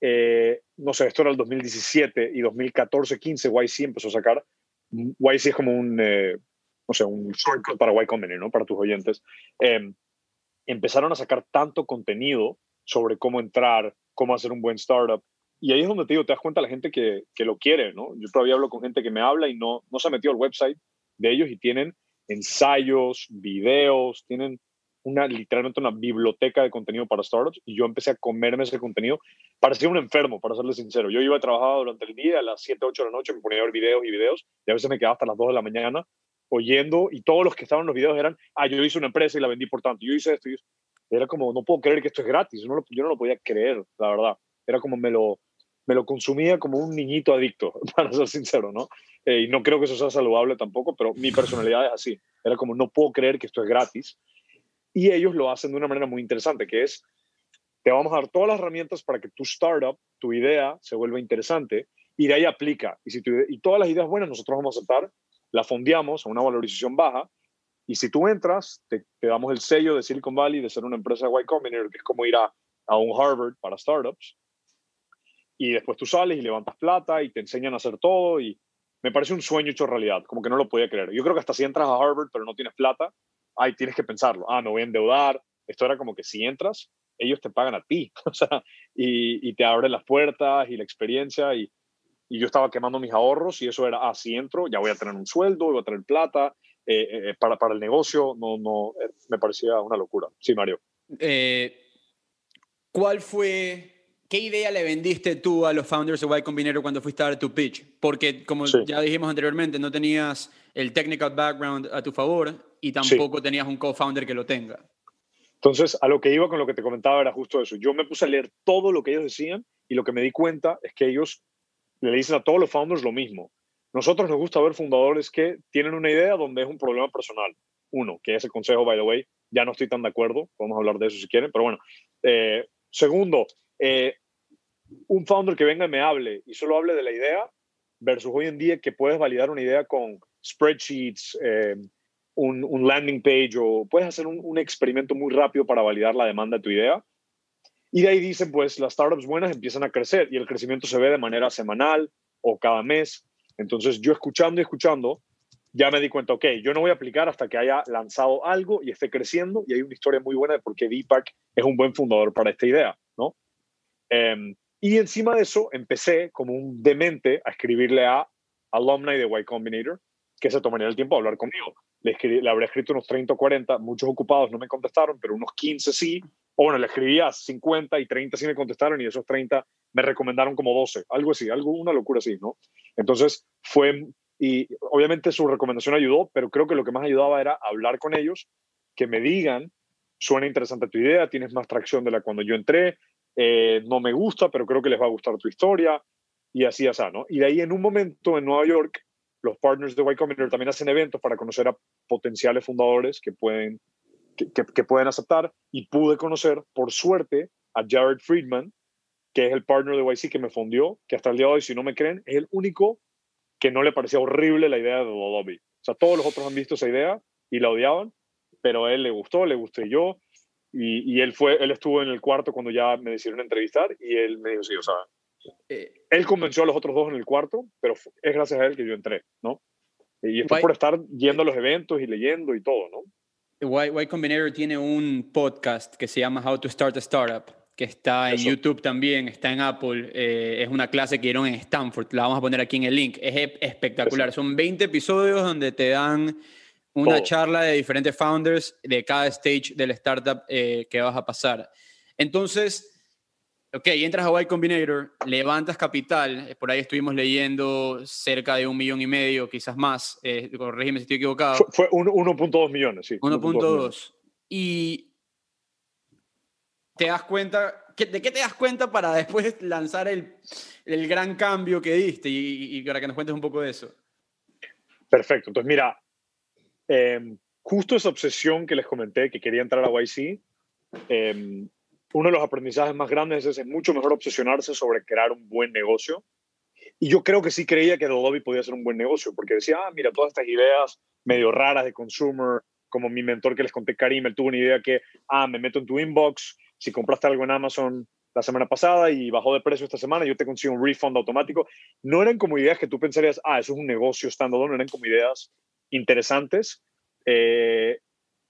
eh, no sé, esto era el 2017 y 2014, 15, YC empezó a sacar. YC es como un, eh, no sé, un shortcut para Y Combinator, ¿no? Para tus oyentes. Eh, empezaron a sacar tanto contenido sobre cómo entrar, cómo hacer un buen startup. Y ahí es donde te digo, te das cuenta la gente que, que lo quiere, ¿no? Yo todavía hablo con gente que me habla y no, no se ha metido al website de ellos y tienen ensayos, videos, tienen una, literalmente una biblioteca de contenido para startups y yo empecé a comerme ese contenido. Parecía un enfermo, para serles sincero. Yo iba a trabajar durante el día, a las 7, 8 de la noche me ponía a ver videos y videos y a veces me quedaba hasta las 2 de la mañana oyendo y todos los que estaban en los videos eran, ah, yo hice una empresa y la vendí por tanto, yo hice esto. Era como, no puedo creer que esto es gratis, yo no, lo, yo no lo podía creer, la verdad. Era como me lo, me lo consumía como un niñito adicto, para ser sincero, ¿no? Eh, y no creo que eso sea saludable tampoco, pero mi personalidad es así. Era como, no puedo creer que esto es gratis. Y ellos lo hacen de una manera muy interesante, que es, te vamos a dar todas las herramientas para que tu startup, tu idea, se vuelva interesante y de ahí aplica. Y, si y todas las ideas buenas nosotros vamos a aceptar la fondeamos a una valorización baja y si tú entras, te, damos el sello de Silicon Valley de ser una empresa de Y Combinator, que es como ir a, a un Harvard para startups. Y después tú sales y levantas plata y te enseñan a hacer todo y me parece un sueño hecho realidad, como que no lo podía creer. Yo creo que hasta si entras a Harvard pero no tienes plata, ahí tienes que pensarlo. Ah, me voy a endeudar. Esto era como que si entras, ellos te pagan a ti, o sea, y, y te abren las puertas y la experiencia y, y yo estaba quemando mis ahorros y eso era, así ah, entro, ya voy a tener un sueldo, voy a tener plata eh, eh, eh, para, para el negocio, no, no, me parecía una locura. Sí, Mario. ¿Cuál fue, qué idea le vendiste tú a los founders de Y Combinator cuando fuiste a dar tu pitch? Porque como ya dijimos anteriormente, no tenías el technical background a tu favor y tampoco tenías un co-founder que lo tenga. Entonces, a lo que iba con lo que te comentaba era justo eso. Yo me puse a leer todo lo que ellos decían y lo que me di cuenta es que ellos le dicen a todos los founders lo mismo. Nosotros nos gusta ver fundadores que tienen una idea donde es un problema personal. Uno, que ese consejo, by the way, ya no estoy tan de acuerdo, podemos hablar de eso si quieren, pero bueno. Eh, segundo, eh, un founder que venga y me hable y solo hable de la idea versus hoy en día que puedes validar una idea con spreadsheets, eh, un, landing page o puedes hacer un, un experimento muy rápido para validar la demanda de tu idea y de ahí dicen, pues las startups buenas empiezan a crecer y el crecimiento se ve de manera semanal o cada mes. Entonces yo escuchando y escuchando, ya me di cuenta, ok, yo no voy a aplicar hasta que haya lanzado algo y esté creciendo y hay una historia muy buena de por qué Deepak es un buen fundador para esta idea, ¿no? Em, y encima de eso empecé como un demente a escribirle a alumni de Y Combinator que se tomaría el tiempo de hablar conmigo. Le, le habría escrito unos 30 o 40, muchos ocupados no me contestaron, pero unos 15 sí, o bueno, le escribía 50 y 30 sí me contestaron y esos 30 me recomendaron como 12, algo así, algo, una locura así, ¿no? Entonces fue, y obviamente su recomendación ayudó, pero creo que lo que más ayudaba era hablar con ellos, que me digan, suena interesante tu idea, tienes más tracción de la cuando yo entré, eh, no me gusta, pero creo que les va a gustar tu historia, y así, así, ¿no? Y de ahí en un momento en Nueva York, los partners de Y Combinator también hacen eventos para conocer a potenciales fundadores que pueden que, pueden aceptar y pude conocer, por suerte, a Jared Friedman, que es el partner de YC que me fundió, que hasta el día de hoy, si no me creen, es el único que no le parecía horrible la idea de Lobby. O sea, todos los otros han visto esa idea y la odiaban, pero a él le gustó, le gusté yo, y, y, él, fue, él estuvo en el cuarto cuando ya me decidieron entrevistar y él me dijo, sí, o sea, eh, él convenció a los otros dos en el cuarto, pero es gracias a él que yo entré, ¿no? Y fue por estar yendo a los eventos y leyendo y todo, ¿no? Y, y Combinator tiene un podcast que se llama How to Start a Startup. que está en YouTube también, está en Apple. Eh, es una clase que dieron en Stanford. La vamos a poner aquí en el link. Es espectacular. Son 20 episodios donde te dan una charla de diferentes founders de cada stage del startup eh, que vas a pasar. Entonces, ok, entras a Y Combinator, levantas capital, eh, por ahí estuvimos leyendo cerca de un millón y medio, quizás más, eh, corrígeme si estoy equivocado. Fue, 1.2 millones, sí. 1.2. Y te das cuenta, ¿de qué te das cuenta para después lanzar el, el gran cambio que diste? Y, y, para que nos cuentes un poco de eso. Perfecto, entonces mira, Em, justo esa obsesión que les comenté, que quería entrar a YC, em, uno de los aprendizajes más grandes es, es mucho mejor obsesionarse sobre crear un buen negocio. Y yo creo que sí creía que The Lobby podía ser un buen negocio, porque decía, ah, mira, todas estas ideas medio raras de consumer, como mi mentor que les conté, Karim, él tuvo una idea que, ah, me meto en tu inbox, si compraste algo en Amazon la semana pasada y bajó de precio esta semana, yo te consigo un refund automático. No eran como ideas que tú pensarías, ah, eso es un negocio standalone, eran como ideas interesantes eh,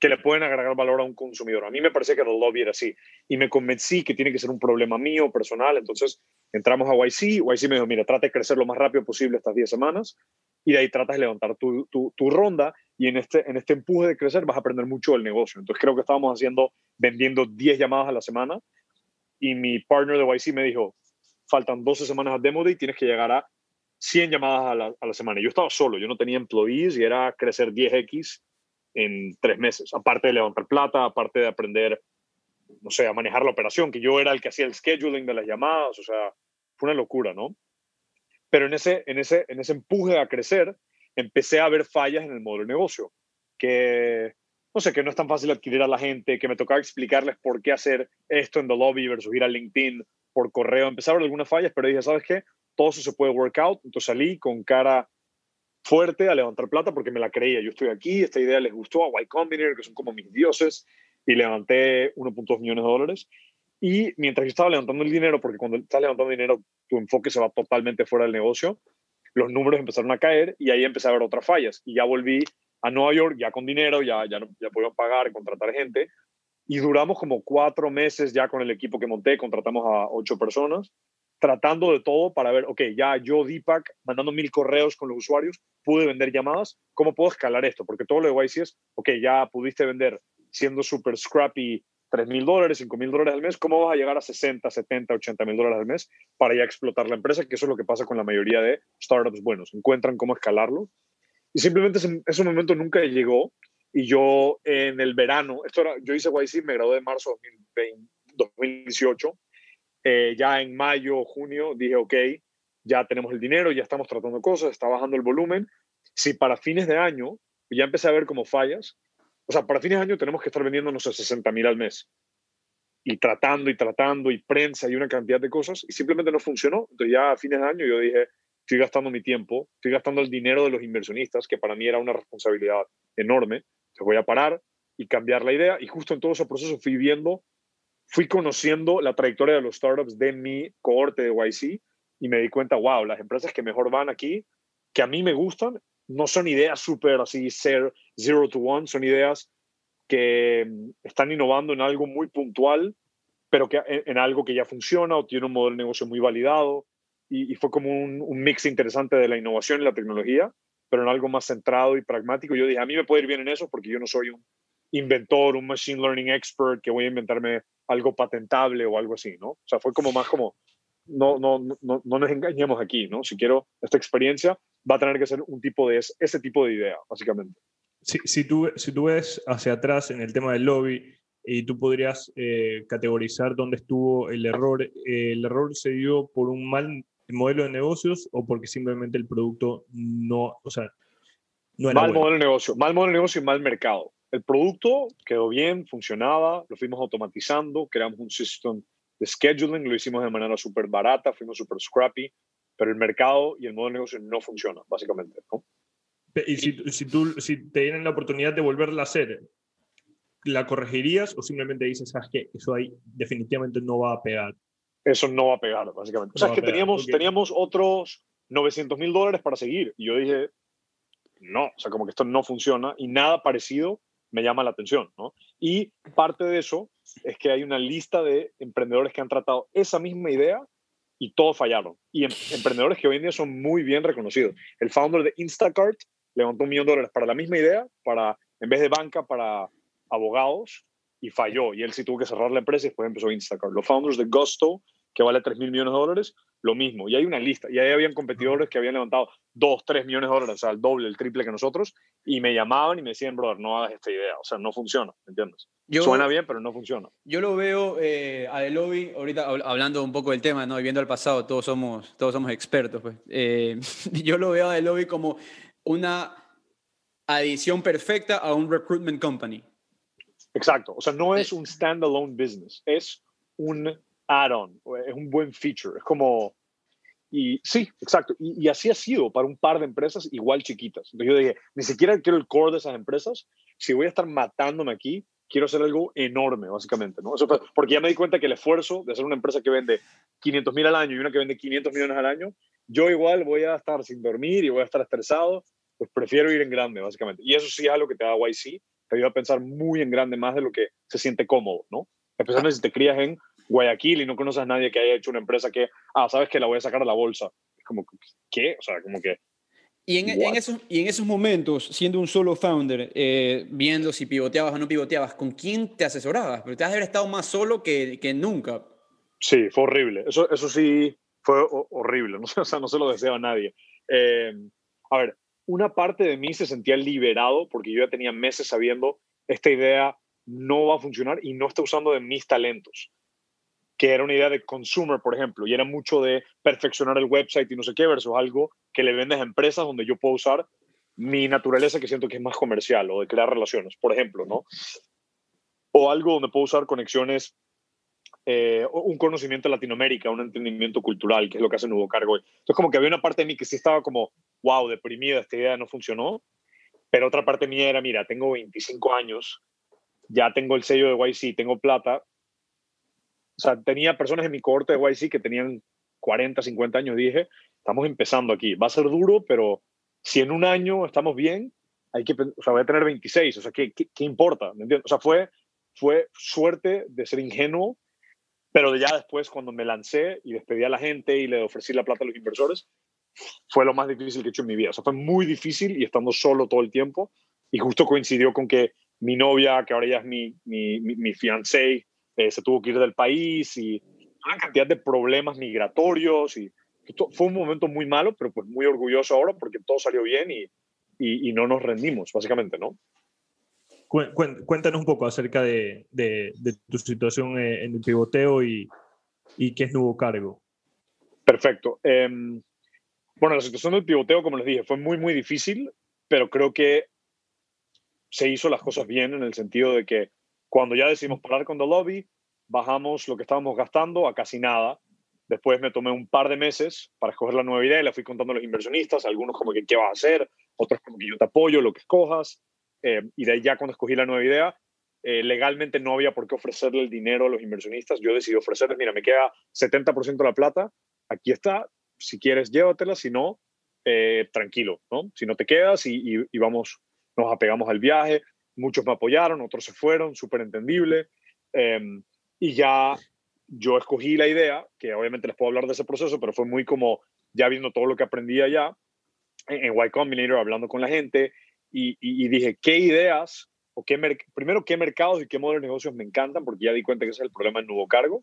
que le pueden agregar valor a un consumidor. A mí me parece que el lobby era así y me convencí que tiene que ser un problema mío, personal. Entonces entramos a YC. YC me dijo, mira, trata de crecer lo más rápido posible estas 10 semanas y de ahí tratas de levantar tu, tu, ronda y en este, en este empuje de crecer vas a aprender mucho del negocio. Entonces creo que estábamos haciendo, vendiendo 10 llamadas a la semana y mi partner de YC me dijo, faltan 12 semanas a Demo Day, tienes que llegar a 100 llamadas a la, a la, semana. Yo estaba solo, yo no tenía employees y era crecer 10x en tres meses, aparte de levantar plata, aparte de aprender, no sé, a manejar la operación, que yo era el que hacía el scheduling de las llamadas, o sea, fue una locura, ¿no? Pero en ese, en ese, en ese empuje a crecer, empecé a ver fallas en el modelo de negocio, que, no sé, que no es tan fácil adquirir a la gente, que me tocaba explicarles por qué hacer esto en The Lobby versus ir a LinkedIn por correo. Ver algunas fallas, pero dije, ¿sabes qué? todo eso se puede work out. Entonces salí con cara fuerte a levantar plata porque me la creía. Yo estoy aquí, esta idea les gustó a Y Combinator, que son como mis dioses, y levanté 1.2 millones de dólares. Y mientras yo estaba levantando el dinero, porque cuando estás levantando dinero, tu enfoque se va totalmente fuera del negocio, los números empezaron a caer y ahí empecé a ver otras fallas. Y ya volví a Nueva York, ya con dinero, ya, ya, ya podían pagar, contratar gente. Y duramos como cuatro meses ya con el equipo que monté, contratamos a ocho personas tratando de todo para ver, ok, ya yo, Deepak, mandando mil correos con los usuarios, pude vender llamadas, ¿cómo puedo escalar esto? Porque todo lo de YC es, ok, ya pudiste vender siendo súper scrappy 3 mil dólares, 5 mil dólares al mes, ¿cómo vas a llegar a 60, 70, 80 mil dólares al mes para ya explotar la empresa? Que eso es lo que pasa con la mayoría de startups buenos, encuentran cómo escalarlo. Y simplemente ese, ese momento nunca llegó y yo en el verano, esto era, yo hice YC, me gradué en marzo de 2018 eh, ya en mayo, junio, dije, ok, ya tenemos el dinero, ya estamos tratando cosas, está bajando el volumen. Si para fines de año, ya empecé a ver como fallas, o sea, para fines de año tenemos que estar vendiendo, no sé, 60 mil al mes. Y tratando y tratando y prensa y una cantidad de cosas, y simplemente no funcionó. Entonces ya a fines de año yo dije, estoy gastando mi tiempo, estoy gastando el dinero de los inversionistas, que para mí era una responsabilidad enorme. Voy a parar y cambiar la idea. Y justo en todo ese proceso fui viendo fui conociendo la trayectoria de los startups de mi cohorte de YC y me di cuenta, wow, las empresas que mejor van aquí, que a mí me gustan, no son ideas súper así, ser zero to one, son ideas que mm, están innovando en algo muy puntual, pero que en, algo que ya funciona o tiene un modelo de negocio muy validado. Y, fue como un, un, mix interesante de la innovación y la tecnología, pero en algo más centrado y pragmático. Yo dije, a mí me puede ir bien en eso porque yo no soy un inventor, un machine learning expert que voy a inventarme algo patentable o algo así, ¿no? O sea, fue como más como, no, no, no, no nos engañemos aquí, ¿no? Si quiero esta experiencia, va a tener que ser un tipo de, ese tipo de idea, básicamente. Si, si, tú, si tú ves hacia atrás en el tema del lobby y tú podrías eh, categorizar dónde estuvo el error, eh, ¿el error se dio por un mal modelo de negocios o porque simplemente el producto no, o sea, no era Mal modelo de negocio, mal modelo de negocio y mal mercado. El producto quedó bien, funcionaba, lo fuimos automatizando, creamos un sistema de scheduling, lo hicimos de manera súper barata, fuimos súper scrappy, pero el mercado y el modo de negocio no funciona, básicamente. Y si, si, tú, si te dieran la oportunidad de volverla a hacer, ¿la corregirías o simplemente dices, sabes que eso ahí definitivamente no va a pegar? Eso no va a pegar, básicamente. o sea, es que teníamos, teníamos otros 900 mil dólares para seguir. Y yo dije, no, o sea, como que esto no funciona y nada parecido me llama la atención, ¿no? Y parte de eso es que hay una lista de emprendedores que han tratado esa misma idea y todos fallaron. Y em, emprendedores que hoy en día son muy bien reconocidos. El founder de Instacart levantó un millón de dólares para la misma idea, para, en vez de banca, para abogados, y falló. Y él sí tuvo que cerrar la empresa y después empezó Instacart. Los founders de Gusto, que vale 3 mil millones de dólares, lo mismo. Y hay una lista. Y ahí habían competidores que habían levantado 2, 3 millones de dólares, o sea, el doble, el triple que nosotros, y me llamaban y me decían, brother, no hagas esta idea. O sea, no funciona, ¿entiendes? Suena bien, pero no funciona. Yo lo veo eh, a The Lobby, ahorita hablando un poco del tema, ¿no? Y viendo el pasado, todos somos, todos somos expertos, pues. Eh, yo lo veo a The Lobby como una adición perfecta a un recruitment company. Exacto. O sea, no es un standalone business, es un add-on, es un buen feature. Es como. Y sí, exacto. Y, así ha sido para un par de empresas igual chiquitas. Entonces yo dije, ni siquiera quiero el core de esas empresas. Si voy a estar matándome aquí, quiero hacer algo enorme, básicamente. ¿no? Porque ya me di cuenta que el esfuerzo de hacer una empresa que vende 500 mil al año y una que vende 500 millones al año, yo igual voy a estar sin dormir y voy a estar estresado. Pues prefiero ir en grande, básicamente. Y eso sí es algo que te da YC. Te ayuda a pensar muy en grande más de lo que se siente cómodo, ¿no? Especialmente si te crías en Guayaquil y no conoces a nadie que haya hecho una empresa que, ah, sabes que la voy a sacar a la bolsa. Es como, ¿qué? O sea, como que... Y en, en esos, y en esos momentos, siendo un solo founder, eh, viendo si pivoteabas o no pivoteabas, ¿con quién te asesorabas? Pero te has de haber estado más solo que, que nunca. Sí, fue horrible. Eso, eso sí fue horrible. No, o sea, no se lo deseo a nadie. Eh, a ver, una parte de mí se sentía liberado porque yo ya tenía meses sabiendo esta idea no va a funcionar y no está usando de mis talentos que era una idea de consumer, por ejemplo, y era mucho de perfeccionar el website y no sé qué, versus algo que le vendes a empresas donde yo puedo usar mi naturaleza que siento que es más comercial o de crear relaciones, por ejemplo, ¿no? O algo donde puedo usar conexiones, eh, un conocimiento de Latinoamérica, un entendimiento cultural, que es lo que hace Nuevo Cargo. Entonces, como que había una parte de mí que sí estaba como, wow, deprimida, esta idea no funcionó, pero otra parte mía era, mira, tengo 25 años, ya tengo el sello de YC, tengo plata, o sea, tenía personas en mi cohorte de YC que tenían 40, 50 años, dije, estamos empezando aquí, va a ser duro, pero si en un año estamos bien, hay que, o sea, voy a tener 26, o sea, ¿qué, qué, importa? ¿Me entiendes? O sea, fue, fue suerte de ser ingenuo, pero ya después cuando me lancé y despedí a la gente y le ofrecí la plata a los inversores, fue lo más difícil que he hecho en mi vida. O sea, fue muy difícil y estando solo todo el tiempo. Y justo coincidió con que mi novia, que ahora ya es mi, mi, mi, mi fiancé, eh, se tuvo que ir del país y una cantidad de problemas migratorios y fue un momento muy malo, pero pues muy orgulloso ahora porque todo salió bien y, y, no nos rendimos, básicamente, ¿no? Cuéntanos un poco acerca de, de, tu situación eh, en el pivoteo y, y qué es nuevo cargo. Perfecto. Em, bueno, la situación del pivoteo, como les dije, fue muy, muy difícil, pero creo que se hizo las cosas bien en el sentido de que cuando ya decidimos parar con The Lobby, bajamos lo que estábamos gastando a casi nada. Después me tomé un par de meses para escoger la nueva idea y la fui contando a los inversionistas, algunos como que qué vas a hacer, otros como que yo te apoyo, lo que escojas. Eh, y de ahí ya cuando escogí la nueva idea, eh, legalmente no había por qué ofrecerle el dinero a los inversionistas. Yo decidí ofrecerles, mira, me queda 70% de la plata, aquí está, si quieres llévatela, si no, eh, tranquilo, ¿no? Si no te quedas y, y, y, vamos, nos apegamos al viaje, muchos me apoyaron, otros se fueron, súper entendible. Em, y ya yo escogí la idea, que obviamente les puedo hablar de ese proceso, pero fue muy como ya viendo todo lo que aprendí allá en, en Y Combinator, hablando con la gente, y, dije, ¿qué ideas o qué primero qué mercados y qué modelos de negocios me encantan, porque ya di cuenta que ese es el problema del nuevo cargo,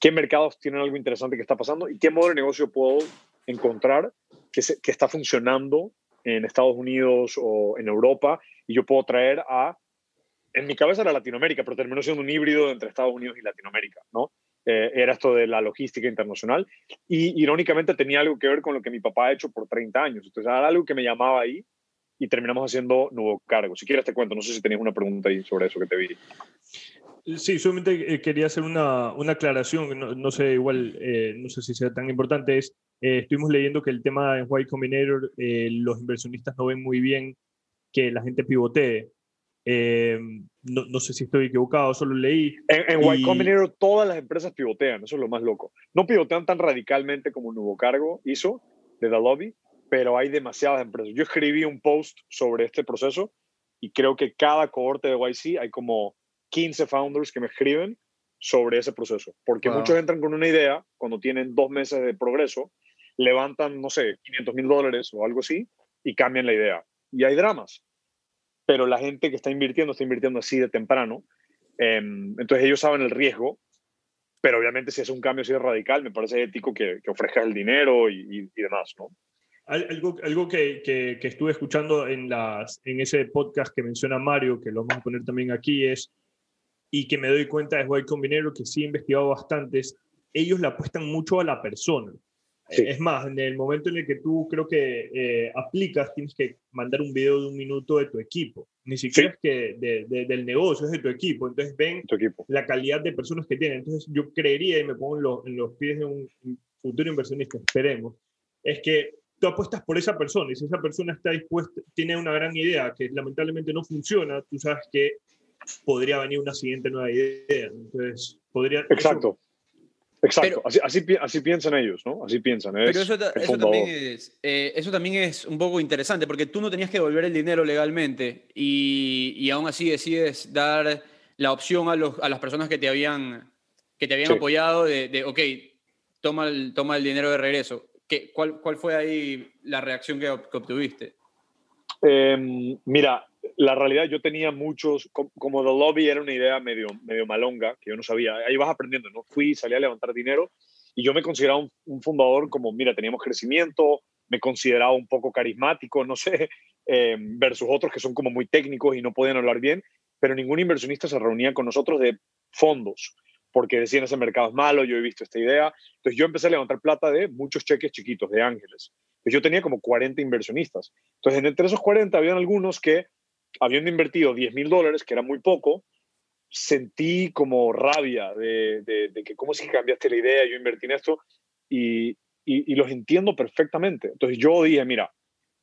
qué mercados tienen algo interesante que está pasando y qué modelo de negocio puedo encontrar que está funcionando en Estados Unidos o en Europa y yo puedo traer a, en mi cabeza era Latinoamérica, pero terminó siendo un híbrido entre Estados Unidos y Latinoamérica, ¿no? Eh, era esto de la logística internacional y irónicamente tenía algo que ver con lo que mi papá ha hecho por 30 años, entonces era algo que me llamaba ahí y terminamos haciendo nuevo cargo. Si quieres te cuento, no sé si tenías una pregunta ahí sobre eso que te vi. Sí, solamente eh, quería hacer una, una aclaración, no, no, sé, igual, eh, no sé si sea tan importante, es, estuvimos leyendo que el tema en White Combinator, los inversionistas no ven muy bien que la gente pivotee. Eh, no, no, sé si estoy equivocado, solo leí. En, en Y Combinator todas las empresas pivotean, eso es lo más loco. No pivotean tan radicalmente como Nuevo Cargo hizo de The Lobby, pero hay demasiadas empresas. Yo escribí un post sobre este proceso y creo que cada cohorte de YC hay como 15 founders que me escriben sobre ese proceso, porque muchos entran con una idea cuando tienen dos meses de progreso, levantan, no sé, 500 mil dólares o algo así y cambian la idea. Y hay dramas, pero la gente que está invirtiendo está invirtiendo así de temprano, em, entonces ellos saben el riesgo, pero obviamente si es un cambio así radical, me parece ético que, que ofrezcas el dinero y, demás, ¿no? Algo, algo que, que, estuve escuchando en, las, en ese podcast que menciona Mario, que lo vamos a poner también aquí, es y que me doy cuenta de White Combinator, que sí he investigado bastantes, ellos le apuestan mucho a la persona. Es más, en el momento en el que tú creo que eh, aplicas, tienes que mandar un video de un minuto de tu equipo. Ni siquiera es que de, del negocio, es de tu equipo. Entonces ven tu equipo. la calidad de personas que tienen. Entonces yo creería, y me pongo en los, en los pies de un futuro inversionista, esperemos, es que tú apuestas por esa persona y si esa persona está dispuesta, tiene una gran idea que lamentablemente no funciona, tú sabes que podría venir una siguiente nueva idea. Entonces, podría... Exacto. Exacto, así, así, así, piensan ellos, ¿no? Así piensan. pero eso, eso también es, eh, eso también es un poco interesante, porque tú no tenías que devolver el dinero legalmente y, y aún así decides dar la opción a, los, a las personas que te habían, que te habían apoyado de, de, ok, toma el, toma el dinero de regreso. ¿Qué, cuál, ¿Cuál fue ahí la reacción que, que obtuviste? Eh, mira, la realidad yo tenía muchos, como, The Lobby era una idea medio, medio malonga, que yo no sabía, ahí vas aprendiendo, ¿no? Fui, salí a levantar dinero y yo me consideraba un, fundador como, mira, teníamos crecimiento, me consideraba un poco carismático, no sé, eh, versus otros que son como muy técnicos y no podían hablar bien, pero ningún inversionista se reunía con nosotros de fondos, porque decían ese mercado es malo, yo he visto esta idea. Entonces yo empecé a levantar plata de muchos cheques chiquitos, de ángeles. Pues yo tenía como 40 inversionistas. Entonces entre esos 40 habían algunos que habiendo invertido 10 mil dólares, que era muy poco, sentí como rabia de, de, que cómo es que cambiaste la idea, yo invertí en esto y, y, los entiendo perfectamente. Entonces yo dije, mira,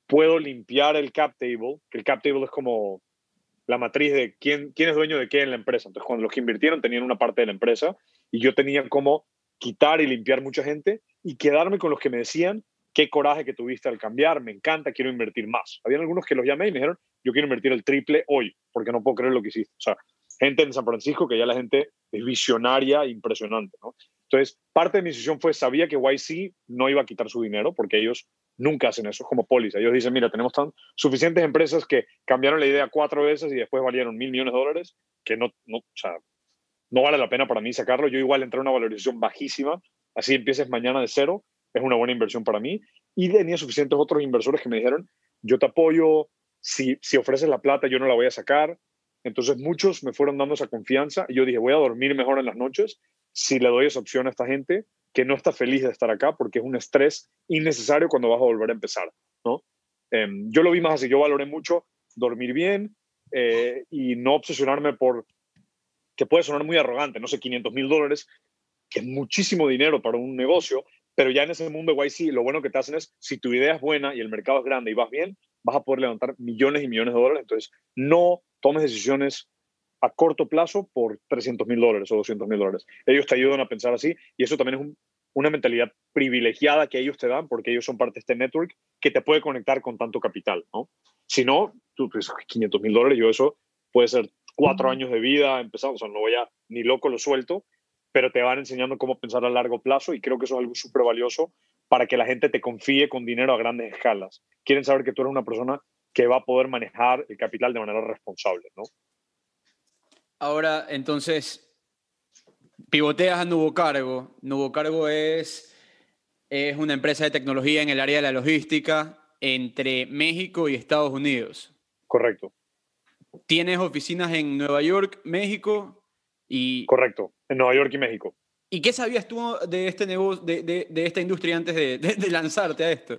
puedo limpiar el cap table, que el cap table es como la matriz de quién, quién es dueño de qué en la empresa. Entonces cuando los que invirtieron tenían una parte de la empresa y yo tenía como quitar y limpiar mucha gente y quedarme con los que me decían, qué coraje que tuviste al cambiar, me encanta, quiero invertir más. Habían algunos que los llamé y me dijeron, yo quiero invertir el triple hoy, porque no puedo creer lo que hiciste. O sea, gente en San Francisco que ya la gente es visionaria, impresionante, ¿no? Entonces, parte de mi decisión fue, sabía que YC no iba a quitar su dinero, porque ellos nunca hacen eso, es como póliza. Ellos dicen, mira, tenemos tan, suficientes empresas que cambiaron la idea cuatro veces y después valieron mil millones de dólares, que no, no, o sea, no vale la pena para mí sacarlo. Yo igual entré a una valorización bajísima, así empieces mañana de cero, es una buena inversión para mí. Y tenía suficientes otros inversores que me dijeron, yo te apoyo, si, si ofreces la plata yo no la voy a sacar. Entonces muchos me fueron dando esa confianza y yo dije, voy a dormir mejor en las noches si le doy esa opción a esta gente que no está feliz de estar acá porque es un estrés innecesario cuando vas a volver a empezar, ¿no? Em, yo lo vi más así, yo valoré mucho dormir bien eh, y no obsesionarme por, que puede sonar muy arrogante, no sé, 500 mil dólares, que es muchísimo dinero para un negocio, pero ya en ese mundo de YC, lo bueno que te hacen es, si tu idea es buena y el mercado es grande y vas bien, vas a poder levantar millones y millones de dólares. Entonces, no tomes decisiones a corto plazo por 300 mil dólares o 200 mil dólares. Ellos te ayudan a pensar así y eso también es una mentalidad privilegiada que ellos te dan porque ellos son parte de este network que te puede conectar con tanto capital, ¿no? Si no, tú, pues, 500 mil dólares, yo eso puede ser cuatro años de vida empezando, o sea, no voy a ni loco lo suelto pero te van enseñando cómo pensar a largo plazo y creo que eso es algo súper valioso para que la gente te confíe con dinero a grandes escalas. Quieren saber que tú eres una persona que va a poder manejar el capital de manera responsable, ¿no? Ahora, entonces, pivoteas a Nuevo Cargo. Nuevo Cargo es, es una empresa de tecnología en el área de la logística entre México y Estados Unidos. Correcto. ¿Tienes oficinas en Nueva York, México Correcto, en Nueva York y México. ¿Y qué sabías tú de este negocio, de, de, esta industria antes de, de, lanzarte a esto?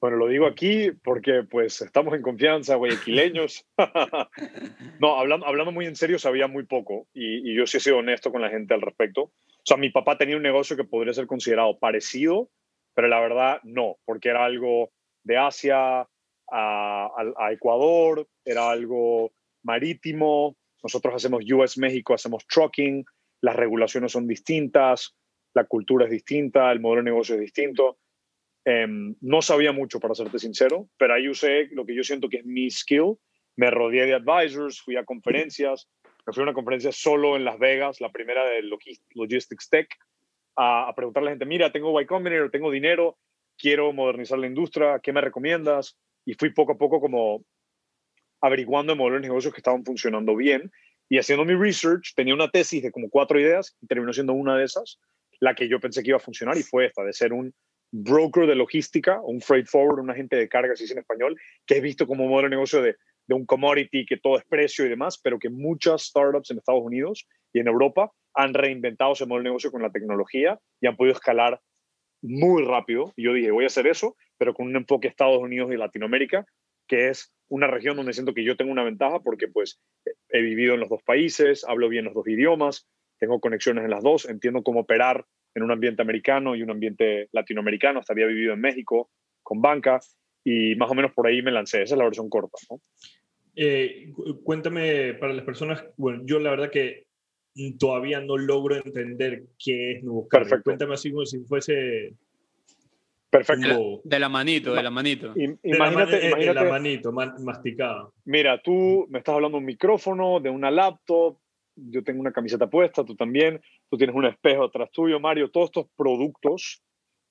Bueno, lo digo aquí porque pues estamos en confianza, guayaquileños. no, hablando, hablando muy en serio, sabía muy poco y, y, yo sí he sido honesto con la gente al respecto. O sea, mi papá tenía un negocio que podría ser considerado parecido, pero la verdad no, porque era algo de Asia a, a Ecuador, era algo marítimo, nosotros hacemos US México, hacemos trucking, las regulaciones son distintas, la cultura es distinta, el modelo de negocio es distinto. Em, no sabía mucho, para serte sincero, pero ahí usé lo que yo siento que es mi skill me rodeé de advisors, fui a conferencias, me fui a una conferencia solo en Las Vegas, la primera de Logistics Tech, a, preguntarle a la gente, mira, tengo Y Combinator, tengo dinero, quiero modernizar la industria, ¿qué me recomiendas? Y fui poco a poco como averiguando el modelo de negocios que estaban funcionando bien y haciendo mi research, tenía una tesis de como cuatro ideas y terminó siendo una de esas, la que yo pensé que iba a funcionar y fue esta, de ser un broker de logística, un freight forward, un agente de carga, si es en español, que he visto como modelo de negocio de, de un commodity, que todo es precio y demás, pero que muchas startups en Estados Unidos y en Europa han reinventado ese modelo de negocio con la tecnología y han podido escalar muy rápido. Y yo dije, voy a hacer eso, pero con un enfoque Estados Unidos y Latinoamérica, que es una región donde siento que yo tengo una ventaja porque pues he vivido en los dos países, hablo bien los dos idiomas, tengo conexiones en las dos, entiendo cómo operar en un ambiente americano y un ambiente latinoamericano, hasta había vivido en México con banca y más o menos por ahí me lancé, esa es la versión corta. Eh, cuéntame para las personas, bueno, yo la verdad que todavía no logro entender qué es nuevo Perfecto. Cuéntame así como si fuese Perfecto. De la manito, de la manito. Imagínate, de la, manito, masticada. Mira, tú me estás hablando de un micrófono, de una laptop, yo tengo una camiseta puesta, tú también, tú tienes un espejo atrás tuyo, Mario. Todos estos productos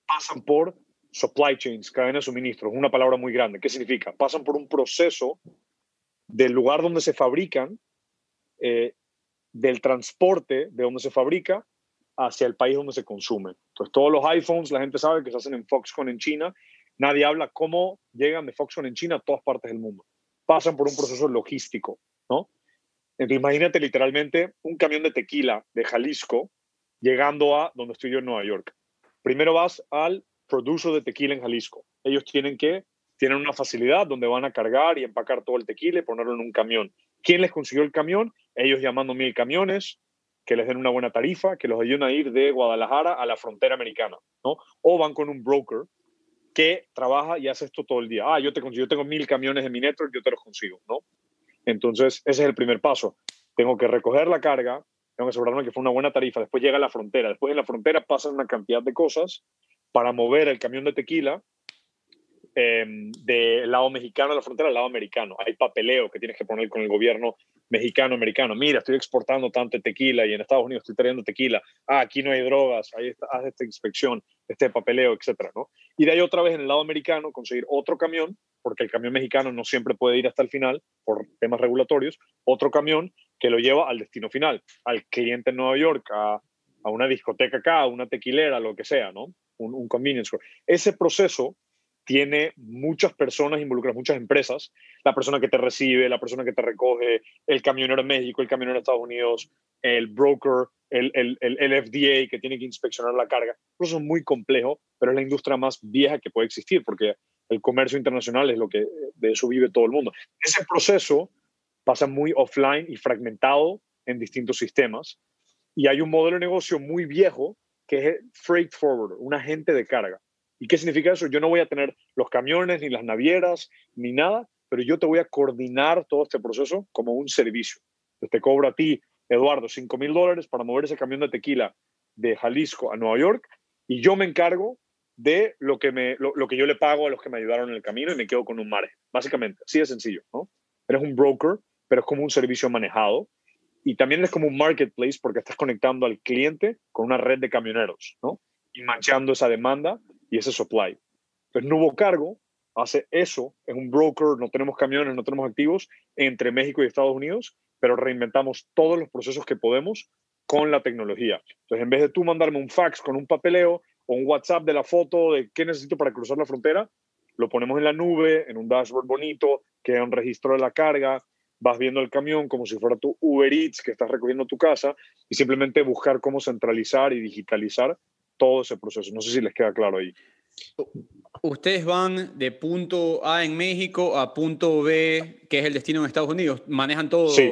pasan por supply chains, cadena de suministros, una palabra muy grande. ¿Qué significa? Pasan por un proceso del lugar donde se fabrican, eh, del transporte de donde se fabrica hacia el país donde se consume. Entonces, todos los iPhones, la gente sabe que se hacen en Foxconn en China. Nadie habla cómo llegan de Foxconn en China a todas partes del mundo. Pasan por un proceso logístico, ¿no? Entonces, imagínate literalmente un camión de tequila de Jalisco llegando a donde estoy yo en Nueva York. Primero vas al producer de tequila en Jalisco. Ellos tienen que, tienen una facilidad donde van a cargar y empacar todo el tequila y ponerlo en un camión. ¿Quién les consiguió el camión? Ellos llamando mil camiones, que les den una buena tarifa, que los ayuden a ir de Guadalajara a la frontera americana, ¿no? O van con un broker que trabaja y hace esto todo el día. Ah, yo te consigo, yo tengo mil camiones en mi network, yo te los consigo, ¿no? Entonces, ese es el primer paso. Tengo que recoger la carga, tengo que asegurarme que fue una buena tarifa, después llega a la frontera, después en la frontera pasan una cantidad de cosas para mover el camión de tequila Em, del lado mexicano de la frontera al lado americano. Hay papeleo que tienes que poner con el gobierno mexicano, americano. Mira, estoy exportando tanto tequila y en Estados Unidos estoy trayendo tequila. Ah, aquí no hay drogas, ahí está, haz esta inspección, este papeleo, etcétera, ¿no? Y de ahí otra vez en el lado americano conseguir otro camión, porque el camión mexicano no siempre puede ir hasta el final por temas regulatorios, otro camión que lo lleva al destino final, al cliente en Nueva York, a, a una discoteca acá, a una tequilera, lo que sea, ¿no? Un, un convenience store. Ese proceso tiene muchas personas involucradas, muchas empresas, la persona que te recibe, la persona que te recoge, el camionero en México, el camionero en Estados Unidos, el broker, el, el, el, FDA que tiene que inspeccionar la carga. Eso es muy complejo, pero es la industria más vieja que puede existir porque el comercio internacional es lo que de eso vive todo el mundo. Ese proceso pasa muy offline y fragmentado en distintos sistemas y hay un modelo de negocio muy viejo que es freight forwarder, un agente de carga ¿Y qué significa eso? Yo no voy a tener los camiones, ni las navieras, ni nada, pero yo te voy a coordinar todo este proceso como un servicio. te cobro a ti, Eduardo, 5 mil dólares para mover ese camión de tequila de Jalisco a Nueva York y yo me encargo de lo que, me, lo, que yo le pago a los que me ayudaron en el camino y me quedo con un margen. Básicamente, así de sencillo, ¿no? Eres un broker, pero es como un servicio manejado y también es como un marketplace porque estás conectando al cliente con una red de camioneros, ¿no? Y manchando esa demanda y ese supply. Entonces, Nuevo Cargo hace eso, es un broker, no tenemos camiones, no tenemos activos entre México y Estados Unidos, pero reinventamos todos los procesos que podemos con la tecnología. Entonces, en vez de tú mandarme un fax con un papeleo o un WhatsApp de la foto de qué necesito para cruzar la frontera, lo ponemos en la nube, en un dashboard bonito, queda un registro de la carga, vas viendo el camión como si fuera tu Uber Eats que estás recogiendo tu casa y simplemente buscar cómo centralizar y digitalizar todo ese proceso. No sé si les queda claro ahí. Ustedes van de punto A en México a punto B, que es el destino en Estados Unidos. ¿Manejan todo? Sí,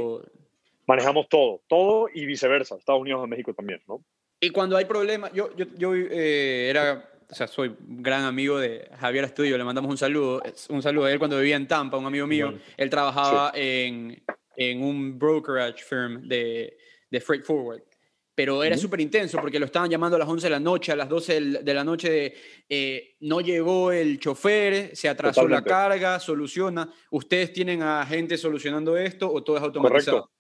manejamos todo, todo y viceversa, Estados Unidos a México también, ¿no? Y cuando hay problemas, yo, yo, yo eh, era, o sea, soy gran amigo de Javier Estudio, le mandamos un saludo, un saludo a él cuando vivía en Tampa, un amigo mío, él trabajaba en, en, un brokerage firm de, de freight forward pero era súper intenso porque lo estaban llamando a las 11 de la noche, a las 12 de la noche de, eh, no llegó el chofer, se atrasó la carga, soluciona. ¿Ustedes tienen a gente solucionando esto o todo es automatizado? Correcto.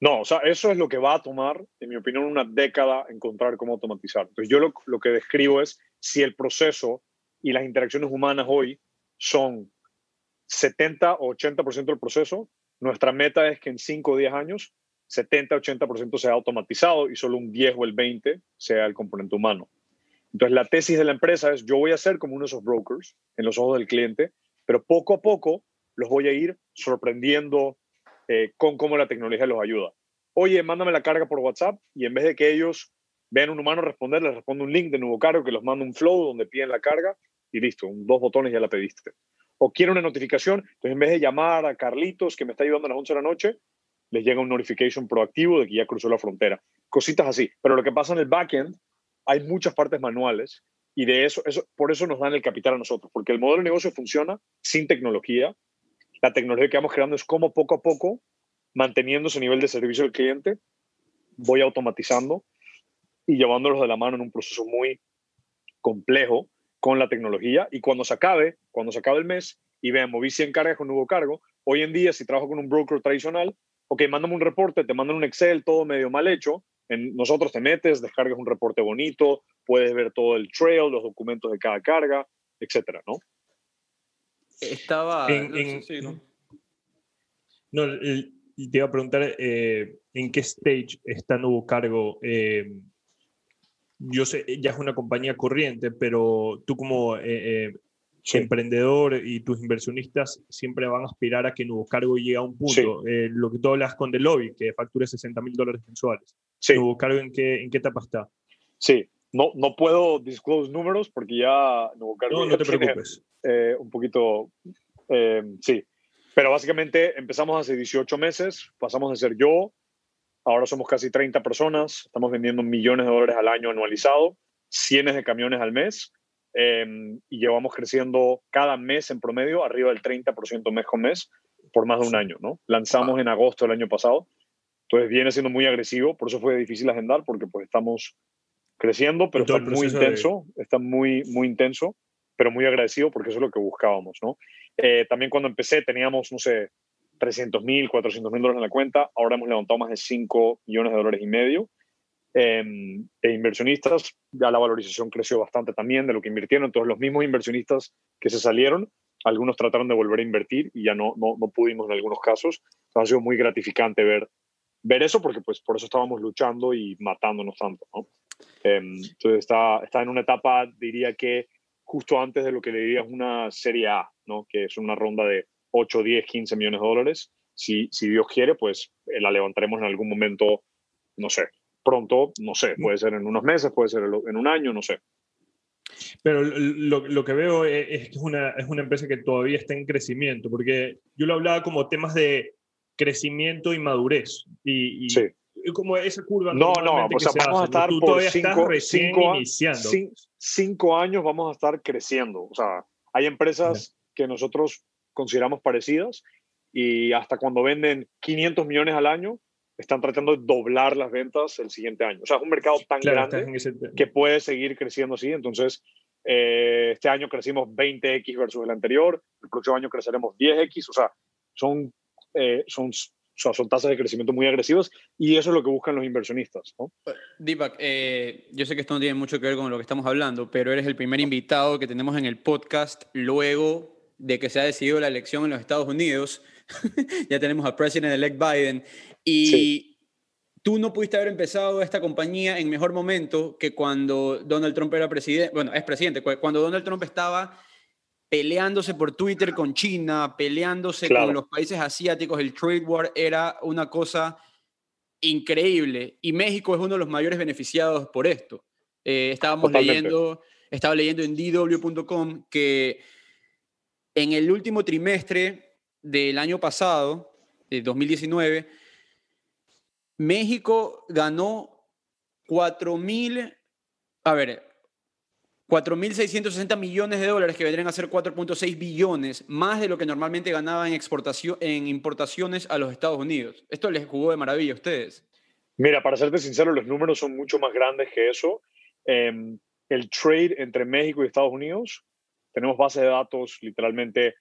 No, o sea, eso es lo que va a tomar, en mi opinión, una década encontrar cómo automatizar. Entonces, yo lo, lo que describo es si el proceso y las interacciones humanas hoy son 70 o 80% del proceso, nuestra meta es que en 5 o 10 años 70-80% sea automatizado y solo un 10 o el 20 sea el componente humano. Entonces, la tesis de la empresa es, yo voy a ser como uno de esos brokers en los ojos del cliente, pero poco a poco los voy a ir sorprendiendo eh, con cómo la tecnología los ayuda. Oye, mándame la carga por WhatsApp y en vez de que ellos vean un humano responder, les responde un link de nuevo cargo que los manda un flow donde piden la carga y listo, dos botones ya la pediste. O quiero una notificación, entonces en vez de llamar a Carlitos que me está ayudando a las 11 de la noche, les llega un notification proactivo de que ya cruzó la frontera. Cositas así. Pero lo que pasa en el backend, hay muchas partes manuales y de eso, eso, por eso nos dan el capital a nosotros, porque el modelo de negocio funciona sin tecnología. La tecnología que vamos creando es como poco a poco, manteniendo ese nivel de servicio al cliente, voy automatizando y llevándolos de la mano en un proceso muy complejo con la tecnología. Y cuando se acabe, cuando se acabe el mes y vean, moví 100 cargas con nuevo cargo, hoy en día, si trabajo con un broker tradicional, ok, mándame un reporte, te mandan un Excel, todo medio mal hecho. En, nosotros te metes, descargas un reporte bonito, puedes ver todo el trail, los documentos de cada carga, etcétera, ¿no? Estaba. no, te iba a preguntar eh, en qué stage está Nuevo Cargo. Eh, yo sé, ya es una compañía corriente, pero tú como eh, emprendedor y tus inversionistas siempre van a aspirar a que Nuevo Cargo llegue a un punto. Eh, lo que tú hablas con The Lobby, que facture 60 mil dólares mensuales. Sí. ¿Nuevo Cargo en qué, en qué etapa está? Sí, no, no puedo disclose números porque ya Nuevo Cargo. No, no te preocupes. Eh, un poquito. Eh, sí. Pero básicamente empezamos hace 18 meses, pasamos de ser yo, ahora somos casi 30 personas, estamos vendiendo millones de dólares al año anualizado, cientos de camiones al mes Em, y llevamos creciendo cada mes en promedio arriba del 30% mes con mes por más de un año, ¿no? Lanzamos en agosto del año pasado, entonces viene siendo muy agresivo, por eso fue difícil agendar, porque pues estamos creciendo, pero está muy intenso, está muy, muy intenso, pero muy agradecido porque eso es lo que buscábamos, ¿no? Eh, también cuando empecé teníamos, no sé, 300 mil, 400 mil dólares en la cuenta, ahora hemos levantado más de 5 millones de dólares y medio eh, e inversionistas, ya la valorización creció bastante también de lo que invirtieron. Entonces, los mismos inversionistas que se salieron, algunos trataron de volver a invertir y ya no, no, no pudimos en algunos casos. ha sido muy gratificante ver, ver eso porque pues por eso estábamos luchando y matándonos tanto. Em, entonces, está, está en una etapa, diría que justo antes de lo que le diría es una serie A, ¿no? que es una ronda de 8, 10, 15 millones de dólares. Si, si Dios quiere, pues eh, la levantaremos en algún momento, no sé, pronto, no sé, puede ser en unos meses, puede ser en un año, no sé. Pero lo, lo que veo es, que es una, es una empresa que todavía está en crecimiento, porque yo lo hablaba como temas de crecimiento y madurez. Y, sí. como esa curva. No, no, pues vamos a estar por cinco, cinco, iniciando. Cinco, años vamos a estar creciendo. O sea, hay empresas que nosotros consideramos parecidas y hasta cuando venden 500 millones al año, están tratando de doblar las ventas el siguiente año. O sea, es un mercado tan grande que puede seguir creciendo así. Entonces, eh, este año crecimos 20x versus el anterior, el próximo año creceremos 10x, o sea, son, eh, son, son tasas de crecimiento muy agresivas y eso es lo que buscan los inversionistas. ¿no? Deepak, eh, yo sé que esto no tiene mucho que ver con lo que estamos hablando, pero eres el primer invitado que tenemos en el podcast luego de que se ha decidido la elección en los Estados Unidos. ya tenemos al president-elect Biden. Y tú no pudiste haber empezado esta compañía en mejor momento que cuando Donald Trump era presidente, bueno, es presidente, cuando Donald Trump estaba peleándose por Twitter con China, peleándose con los países asiáticos, el trade war era una cosa increíble y México es uno de los mayores beneficiados por esto. Eh, estábamos leyendo, estaba leyendo en dw.com que en el último trimestre del año pasado, de 2019, México ganó 4.000, a ver, 4.660 millones de dólares que vendrían a ser 4.6 billones, más de lo que normalmente ganaba en, exportación, en importaciones a los Estados Unidos. Esto les jugó de maravilla a ustedes. Mira, para serte sincero, los números son mucho más grandes que eso. Em, el trade entre México y Estados Unidos, tenemos base de datos literalmente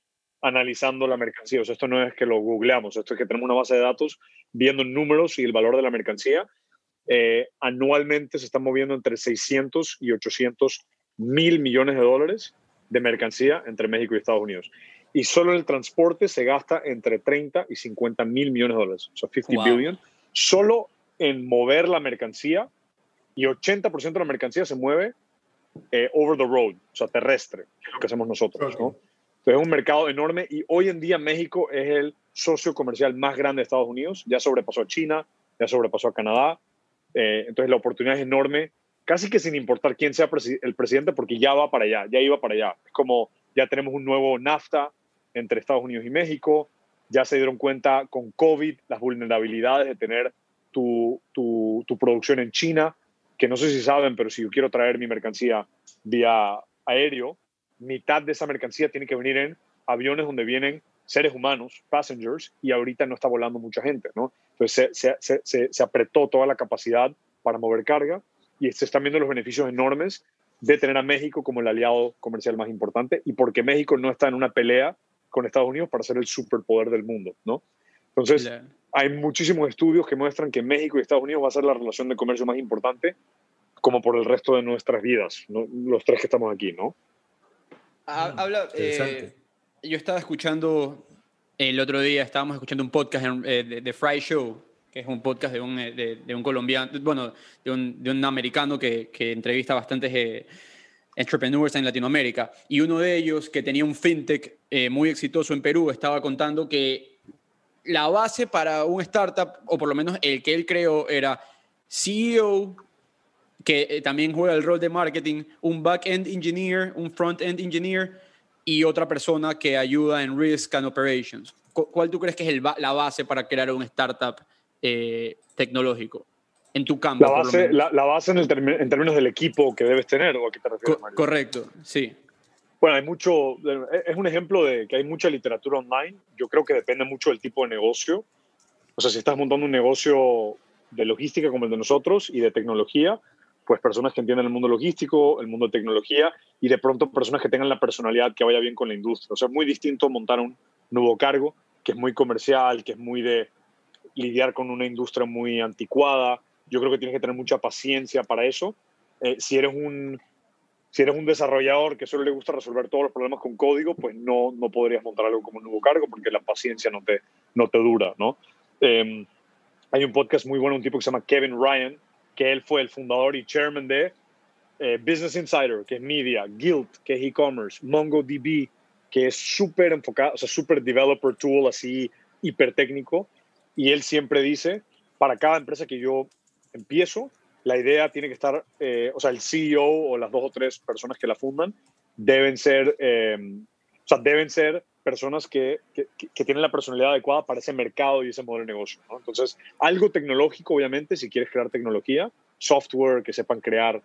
analizando la mercancía. O sea, esto no es que lo googleamos, esto es que tenemos una base de datos viendo números y el valor de la mercancía. Eh, anualmente se están moviendo entre 600 y 800 mil millones de dólares de mercancía entre México y Estados Unidos. Y solo en el transporte se gasta entre 30 y 50 mil millones de dólares, o sea, 50 billion, solo en mover la mercancía y 80% de la mercancía se mueve eh, over the road, o sea, terrestre, que es lo que hacemos nosotros, ¿no? Entonces es un mercado enorme y hoy en día México es el socio comercial más grande de Estados Unidos, ya sobrepasó a China, ya sobrepasó a Canadá, eh, entonces la oportunidad es enorme, casi que sin importar quién sea el presidente, porque ya va para allá, ya iba para allá. Es como ya tenemos un nuevo NAFTA entre Estados Unidos y México, ya se dieron cuenta con COVID las vulnerabilidades de tener tu, producción en China, que no sé si saben, pero si yo quiero traer mi mercancía vía aéreo, mitad de esa mercancía tiene que venir en aviones donde vienen seres humanos, passengers, y ahorita no está volando mucha gente, ¿no? Entonces se, se, se, se, apretó toda la capacidad para mover carga y se están viendo los beneficios enormes de tener a México como el aliado comercial más importante y porque México no está en una pelea con Estados Unidos para ser el superpoder del mundo, ¿no? Entonces, hay muchísimos estudios que muestran que México y Estados Unidos va a ser la relación de comercio más importante como por el resto de nuestras vidas, ¿no? los tres que estamos aquí, ¿no? Ah, habla, eh, yo estaba escuchando el otro día, estábamos escuchando un podcast eh, de, de, Fry Show, que es un podcast de un, eh, de, un colombiano, bueno, de un, de un americano que, que, entrevista a bastantes entrepreneurs en Latinoamérica. Y uno de ellos, que tenía un fintech muy exitoso en Perú, estaba contando que la base para un startup, o por lo menos el que él creó, era CEO, que eh, también juega el rol de marketing, un back-end engineer, un front-end engineer y otra persona que ayuda en risk and operations. ¿Cuál tú crees que es la base para crear un startup eh, tecnológico? En tu campo. La base, la, base en, en, términos del equipo que debes tener, ¿o a qué te refieres, Correcto, sí. Bueno, hay mucho, es un ejemplo de que hay mucha literatura online. Yo creo que depende mucho del tipo de negocio. O sea, si estás montando un negocio de logística como el de nosotros y de tecnología, pues personas que entiendan el mundo logístico, el mundo de tecnología y de pronto personas que tengan la personalidad que vaya bien con la industria. O sea, es muy distinto montar un nuevo cargo que es muy comercial, que es muy de lidiar con una industria muy anticuada. Yo creo que tienes que tener mucha paciencia para eso. Eh, si, eres un, si eres un desarrollador que solo le gusta resolver todos los problemas con código, pues no, no podrías montar algo como un nuevo cargo porque la paciencia no te, no te dura, ¿no? Eh, hay un podcast muy bueno, un tipo que se llama Kevin Ryan, que él fue el fundador y chairman de eh, Business Insider, que es media, Guild, que es e-commerce, MongoDB, que es súper enfocado, o sea, súper developer tool, así hiper técnico. Y él siempre dice, para cada empresa que yo empiezo, la idea tiene que estar, eh, o sea, el CEO o las dos o tres personas que la fundan deben ser, eh, o sea, deben ser personas que, que, tienen la personalidad adecuada para ese mercado y ese modelo de negocio. ¿no? Entonces, algo tecnológico, obviamente, si quieres crear tecnología, software que sepan crear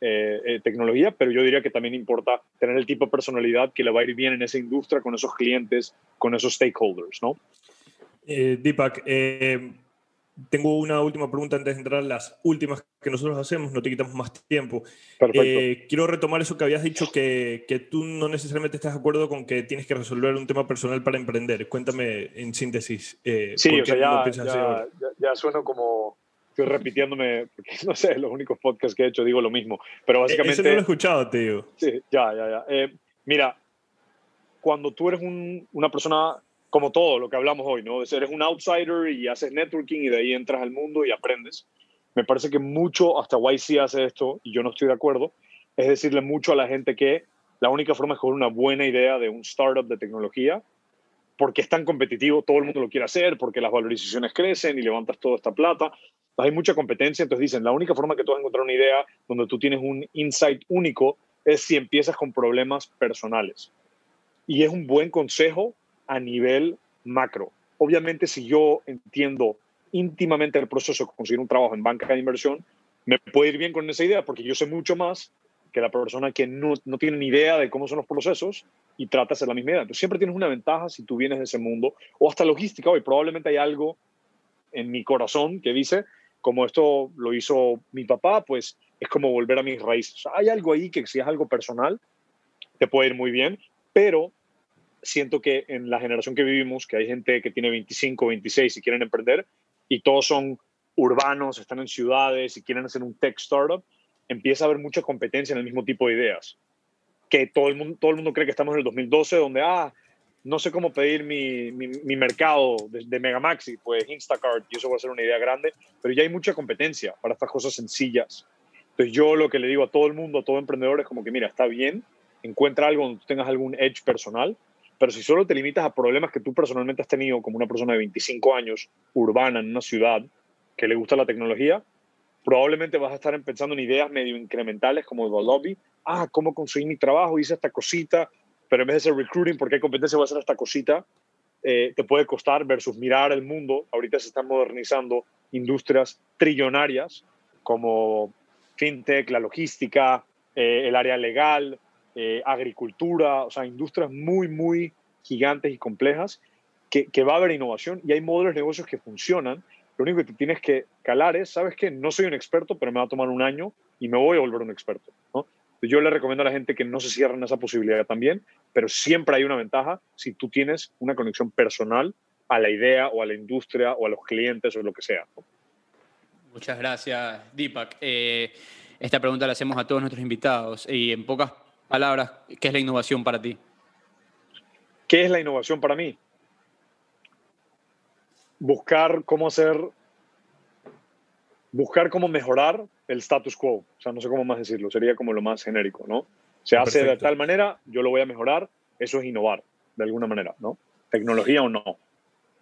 eh, eh, tecnología, pero yo diría que también importa tener el tipo de personalidad que le va a ir bien en esa industria, con esos clientes, con esos stakeholders, ¿no? Eh, Deepak, eh, tengo una última pregunta antes de entrar a las últimas que nosotros hacemos, no te quitamos más tiempo. Eh, quiero retomar eso que habías dicho, que, que, tú no necesariamente estás de acuerdo con que tienes que resolver un tema personal para emprender. Cuéntame en síntesis. Eh, sí, o sea, ya, ya, ya, sueno como estoy repitiéndome, porque no sé, los únicos podcasts que he hecho digo lo mismo, pero básicamente... Eso no lo he escuchado, te digo. Sí, ya, ya, ya. Eh, mira, cuando tú eres un, una persona como todo lo que hablamos hoy, ¿no? Eres un outsider y haces networking y de ahí entras al mundo y aprendes. Me parece que mucho, hasta YC hace esto, y yo no estoy de acuerdo, es decirle mucho a la gente que la única forma es con una buena idea de un startup de tecnología, porque es tan competitivo, todo el mundo lo quiere hacer, porque las valorizaciones crecen y levantas toda esta plata. Hay mucha competencia, entonces dicen, la única forma que tú vas a encontrar una idea donde tú tienes un insight único es si empiezas con problemas personales. Y es un buen consejo a nivel macro. Obviamente, si yo entiendo íntimamente el proceso de conseguir un trabajo en banca de inversión, me puede ir bien con esa idea porque yo sé mucho más que la persona que no, no tiene ni idea de cómo son los procesos y trata de hacer la misma idea. Entonces, siempre tienes una ventaja si tú vienes de ese mundo o hasta logística. Hoy probablemente hay algo en mi corazón que dice, como esto lo hizo mi papá, pues es como volver a mis raíces. hay algo ahí que si es algo personal, te puede ir muy bien, pero siento que en la generación que vivimos, que hay gente que tiene 25, 26 y quieren emprender, y todos son urbanos, están en ciudades y quieren hacer un tech startup, empieza a haber mucha competencia en el mismo tipo de ideas. Que todo el mundo, todo el mundo cree que estamos en el 2012, donde, ah, no sé cómo pedir mi, mi, mercado de, de, Megamaxi, pues Instacart, y eso va a ser una idea grande, pero ya hay mucha competencia para estas cosas sencillas. Entonces yo lo que le digo a todo el mundo, a todo emprendedor, es como que, mira, está bien, encuentra algo donde tú tengas algún edge personal, pero si solo te limitas a problemas que tú personalmente has tenido como una persona de 25 años, urbana, en una ciudad, que le gusta la tecnología, probablemente vas a estar pensando en ideas medio incrementales como el lobby, ah, ¿cómo conseguí mi trabajo? Hice esta cosita, pero en vez de ser recruiting, porque hay competencia, voy a hacer esta cosita, eh, te puede costar versus mirar el mundo. Ahorita se están modernizando industrias trillonarias como fintech, la logística, eh, el área legal, eh, agricultura, o sea, industrias muy, muy gigantes y complejas que, va a haber innovación y hay modelos de negocios que funcionan. Lo único que te tienes que calar es, ¿sabes qué? No soy un experto, pero me va a tomar un año y me voy a volver un experto. Yo le recomiendo a la gente que no se cierren esa posibilidad también, pero siempre hay una ventaja si tú tienes una conexión personal a la idea o a la industria o a los clientes o lo que sea. Muchas gracias, Deepak. Eh, esta pregunta la hacemos a todos nuestros invitados y en pocas palabras, ¿qué es la innovación para ti? ¿Qué es la innovación para mí? Buscar cómo hacer, buscar cómo mejorar el status quo. O sea, no sé cómo más decirlo, sería como lo más genérico, ¿no? Se hace de tal manera, yo lo voy a mejorar, eso es innovar, de alguna manera, ¿no? Tecnología o no.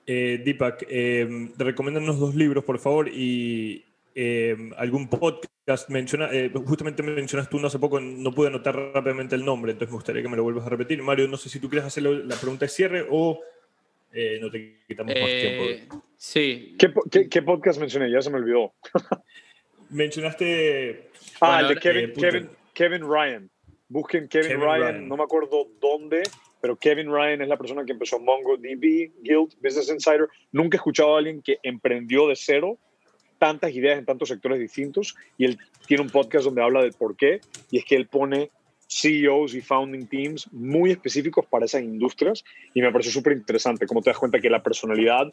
Eh, Deepak, eh, recomiéndanos dos libros, por favor, y eh, algún podcast. Menciona, eh, justamente mencionaste uno hace poco, no pude anotar rápidamente el nombre, entonces me gustaría que me lo vuelvas a repetir. Mario, no sé si tú quieres hacer la pregunta de cierre o no te quitamos más tiempo. Sí. ¿Qué, qué podcast mencioné? Ya se me olvidó. Mencionaste. Ah, el de Kevin, eh, Kevin, Kevin, Ryan. Busquen Kevin, Ryan, no me acuerdo dónde, pero Kevin Ryan es la persona que empezó MongoDB, Guild, Business Insider. Nunca he escuchado a alguien que emprendió de cero tantas ideas en tantos sectores distintos y él tiene un podcast donde habla del por qué y es que él pone CEOs y founding teams muy específicos para esas industrias y me pareció súper interesante cómo te das cuenta que la personalidad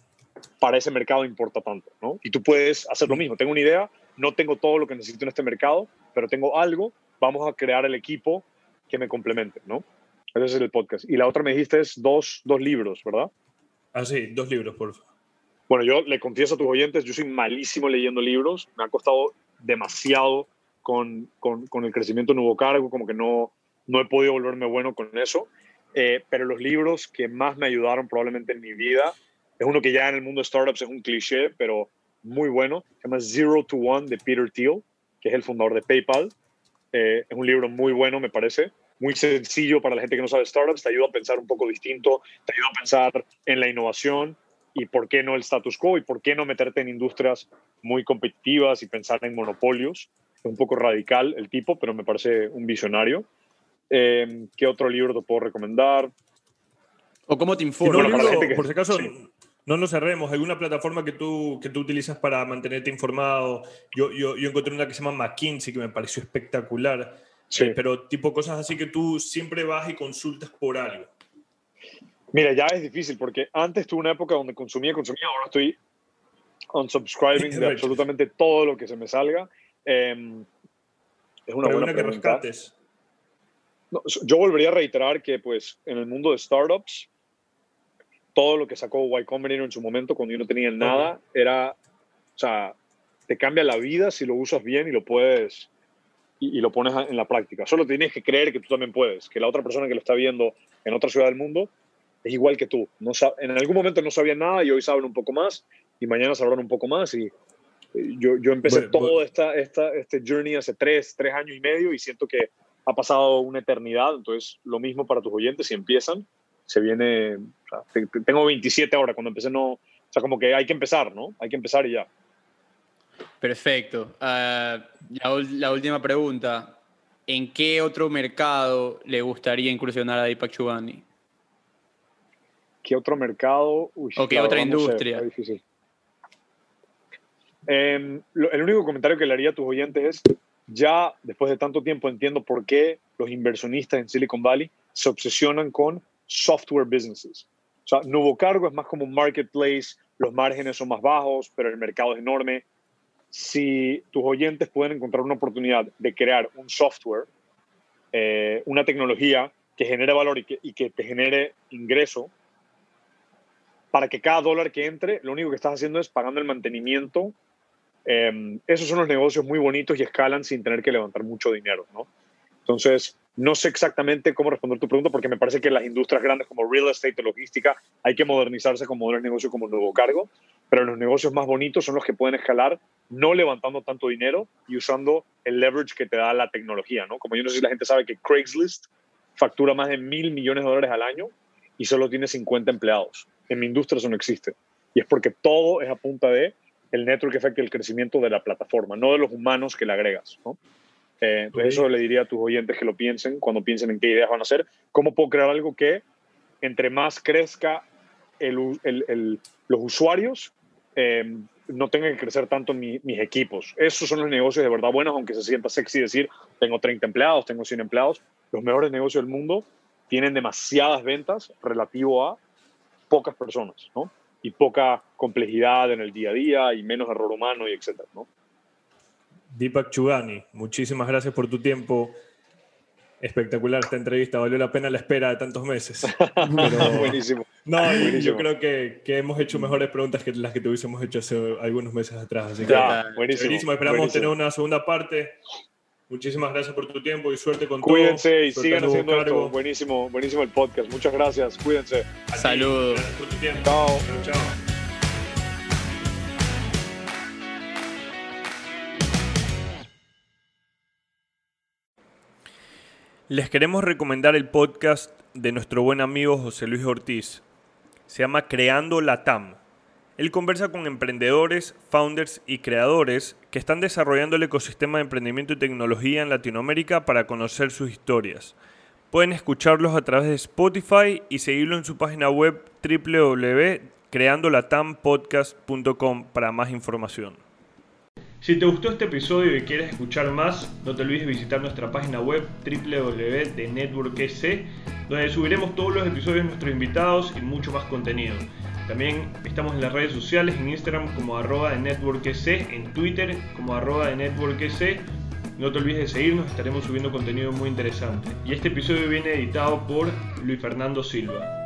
para ese mercado importa tanto, ¿no? Y tú puedes hacer lo mismo. Tengo una idea, no tengo todo lo que necesito en este mercado, pero tengo algo, vamos a crear el equipo que me complemente, ¿no? Ese es el podcast. Y la otra me dijiste es dos, dos libros, ¿verdad? Ah, sí, dos libros, por favor. Bueno, yo le confieso a tus oyentes, yo soy malísimo leyendo libros, me ha costado demasiado con, con, con el crecimiento de nuevo cargo, como que no, no he podido volverme bueno con eso. Eh, pero los libros que más me ayudaron probablemente en mi vida es uno que ya en el mundo de startups es un cliché, pero muy bueno. Se llama Zero to One de Peter Thiel, que es el fundador de PayPal. Eh, es un libro muy bueno, me parece. Muy sencillo para la gente que no sabe startups. Te ayuda a pensar un poco distinto, te ayuda a pensar en la innovación y por qué no el status quo y por qué no meterte en industrias muy competitivas y pensar en monopolios. Es un poco radical el tipo, pero me parece un visionario. Eh, ¿Qué otro libro te puedo recomendar? ¿O cómo te informas? por si acaso, no nos cerremos. ¿Alguna plataforma que tú, que tú utilizas para mantenerte informado? Yo, yo, yo encontré una que se llama McKinsey que me pareció espectacular. Sí. Eh, pero tipo cosas así que tú siempre vas y consultas por algo. Mira, ya es difícil porque antes tuve una época donde consumía, consumía, ahora estoy unsubscribing de absolutamente todo lo que se me salga. Em, es una buena que rescates. yo volvería a reiterar que pues en el mundo de startups todo lo que sacó Y Combinator en su momento, cuando yo no tenía nada, era, o sea, te cambia la vida si lo usas bien y lo puedes, y, lo pones en la práctica. Solo tienes que creer que tú también puedes, que la otra persona que lo está viendo en otra ciudad del mundo es igual que tú. No en algún momento no sabían nada y hoy saben un poco más y mañana sabrán un poco más y eh, yo, yo empecé todo Esta, esta, este journey hace tres, tres años y medio y siento que ha pasado una eternidad, entonces lo mismo para tus oyentes si empiezan se viene, tengo 27 ahora, cuando empecé no, o sea, como que hay que empezar, ¿no? Hay que empezar y ya. Perfecto. Ah, la, última pregunta, ¿en qué otro mercado le gustaría incursionar a Deepak Chubani? ¿Qué otro mercado? ¿O qué otra industria? difícil. Em, el único comentario que le haría a tus oyentes es, ya después de tanto tiempo entiendo por qué los inversionistas en Silicon Valley se obsesionan con software businesses. O sea, Nuevo Cargo es más como un marketplace, los márgenes son más bajos, pero el mercado es enorme. Si tus oyentes pueden encontrar una oportunidad de crear un software, eh, una tecnología que genere valor y que, y que te genere ingreso, para que cada dólar que entre, lo único que estás haciendo es pagando el mantenimiento. Eh, esos son los negocios muy bonitos y escalan sin tener que levantar mucho dinero, ¿no? Entonces, no sé exactamente cómo responder tu pregunta porque me parece que las industrias grandes como real estate logística hay que modernizarse como modelos de negocio como nuevo cargo, pero los negocios más bonitos son los que pueden escalar no levantando tanto dinero y usando el leverage que te da la tecnología, ¿no? Como yo no sé si la gente sabe que Craigslist factura más de mil millones de dólares al año y solo tiene 50 empleados. En mi industria eso no existe. Y es porque todo es a punta de el network effect y el crecimiento de la plataforma, no de los humanos que le agregas, ¿no? Eh, entonces eso le diría a tus oyentes que lo piensen cuando piensen en qué ideas van a hacer. ¿Cómo puedo crear algo que entre más crezca el, el, los usuarios, eh, no tengan que crecer tanto mis equipos? Esos son los negocios de verdad buenos, aunque se sienta sexy decir, tengo 30 empleados, tengo 100 empleados. Los mejores negocios del mundo tienen demasiadas ventas relativo a pocas personas, ¿no? Y poca complejidad en el día a día y menos error humano y etcétera, ¿no? Deepak Chugani, muchísimas gracias por tu tiempo. Espectacular esta entrevista, valió la pena la espera de tantos meses. Buenísimo. No, yo creo que, que, hemos hecho mejores preguntas que las que te hubiésemos hecho hace algunos meses atrás. Así ya, buenísimo. buenísimo. Esperamos tener una segunda parte. Muchísimas gracias por tu tiempo y suerte con Cuídense todo. y sigan haciendo esto. Buenísimo, buenísimo el podcast. Muchas gracias. Cuídense. Saludos. Gracias por tu tiempo. Chao. chao. Les queremos recomendar el podcast de nuestro buen amigo José Luis Ortiz. Se llama Creando la TAM. Él conversa con emprendedores, founders y creadores que están desarrollando el ecosistema de emprendimiento y tecnología en Latinoamérica para conocer sus historias. Pueden escucharlos a través de Spotify y seguirlo en su página web www.creandolatampodcast.com para más información. Si te gustó este episodio y quieres escuchar más, no te olvides visitar nuestra página web www.networkec, donde subiremos todos los episodios de nuestros invitados y mucho más contenido. También estamos en las redes sociales, en Instagram como arroba de networkec, en Twitter como arroba de networkec. No te olvides de seguirnos, estaremos subiendo contenido muy interesante. Y este episodio viene editado por Luis Fernando Silva.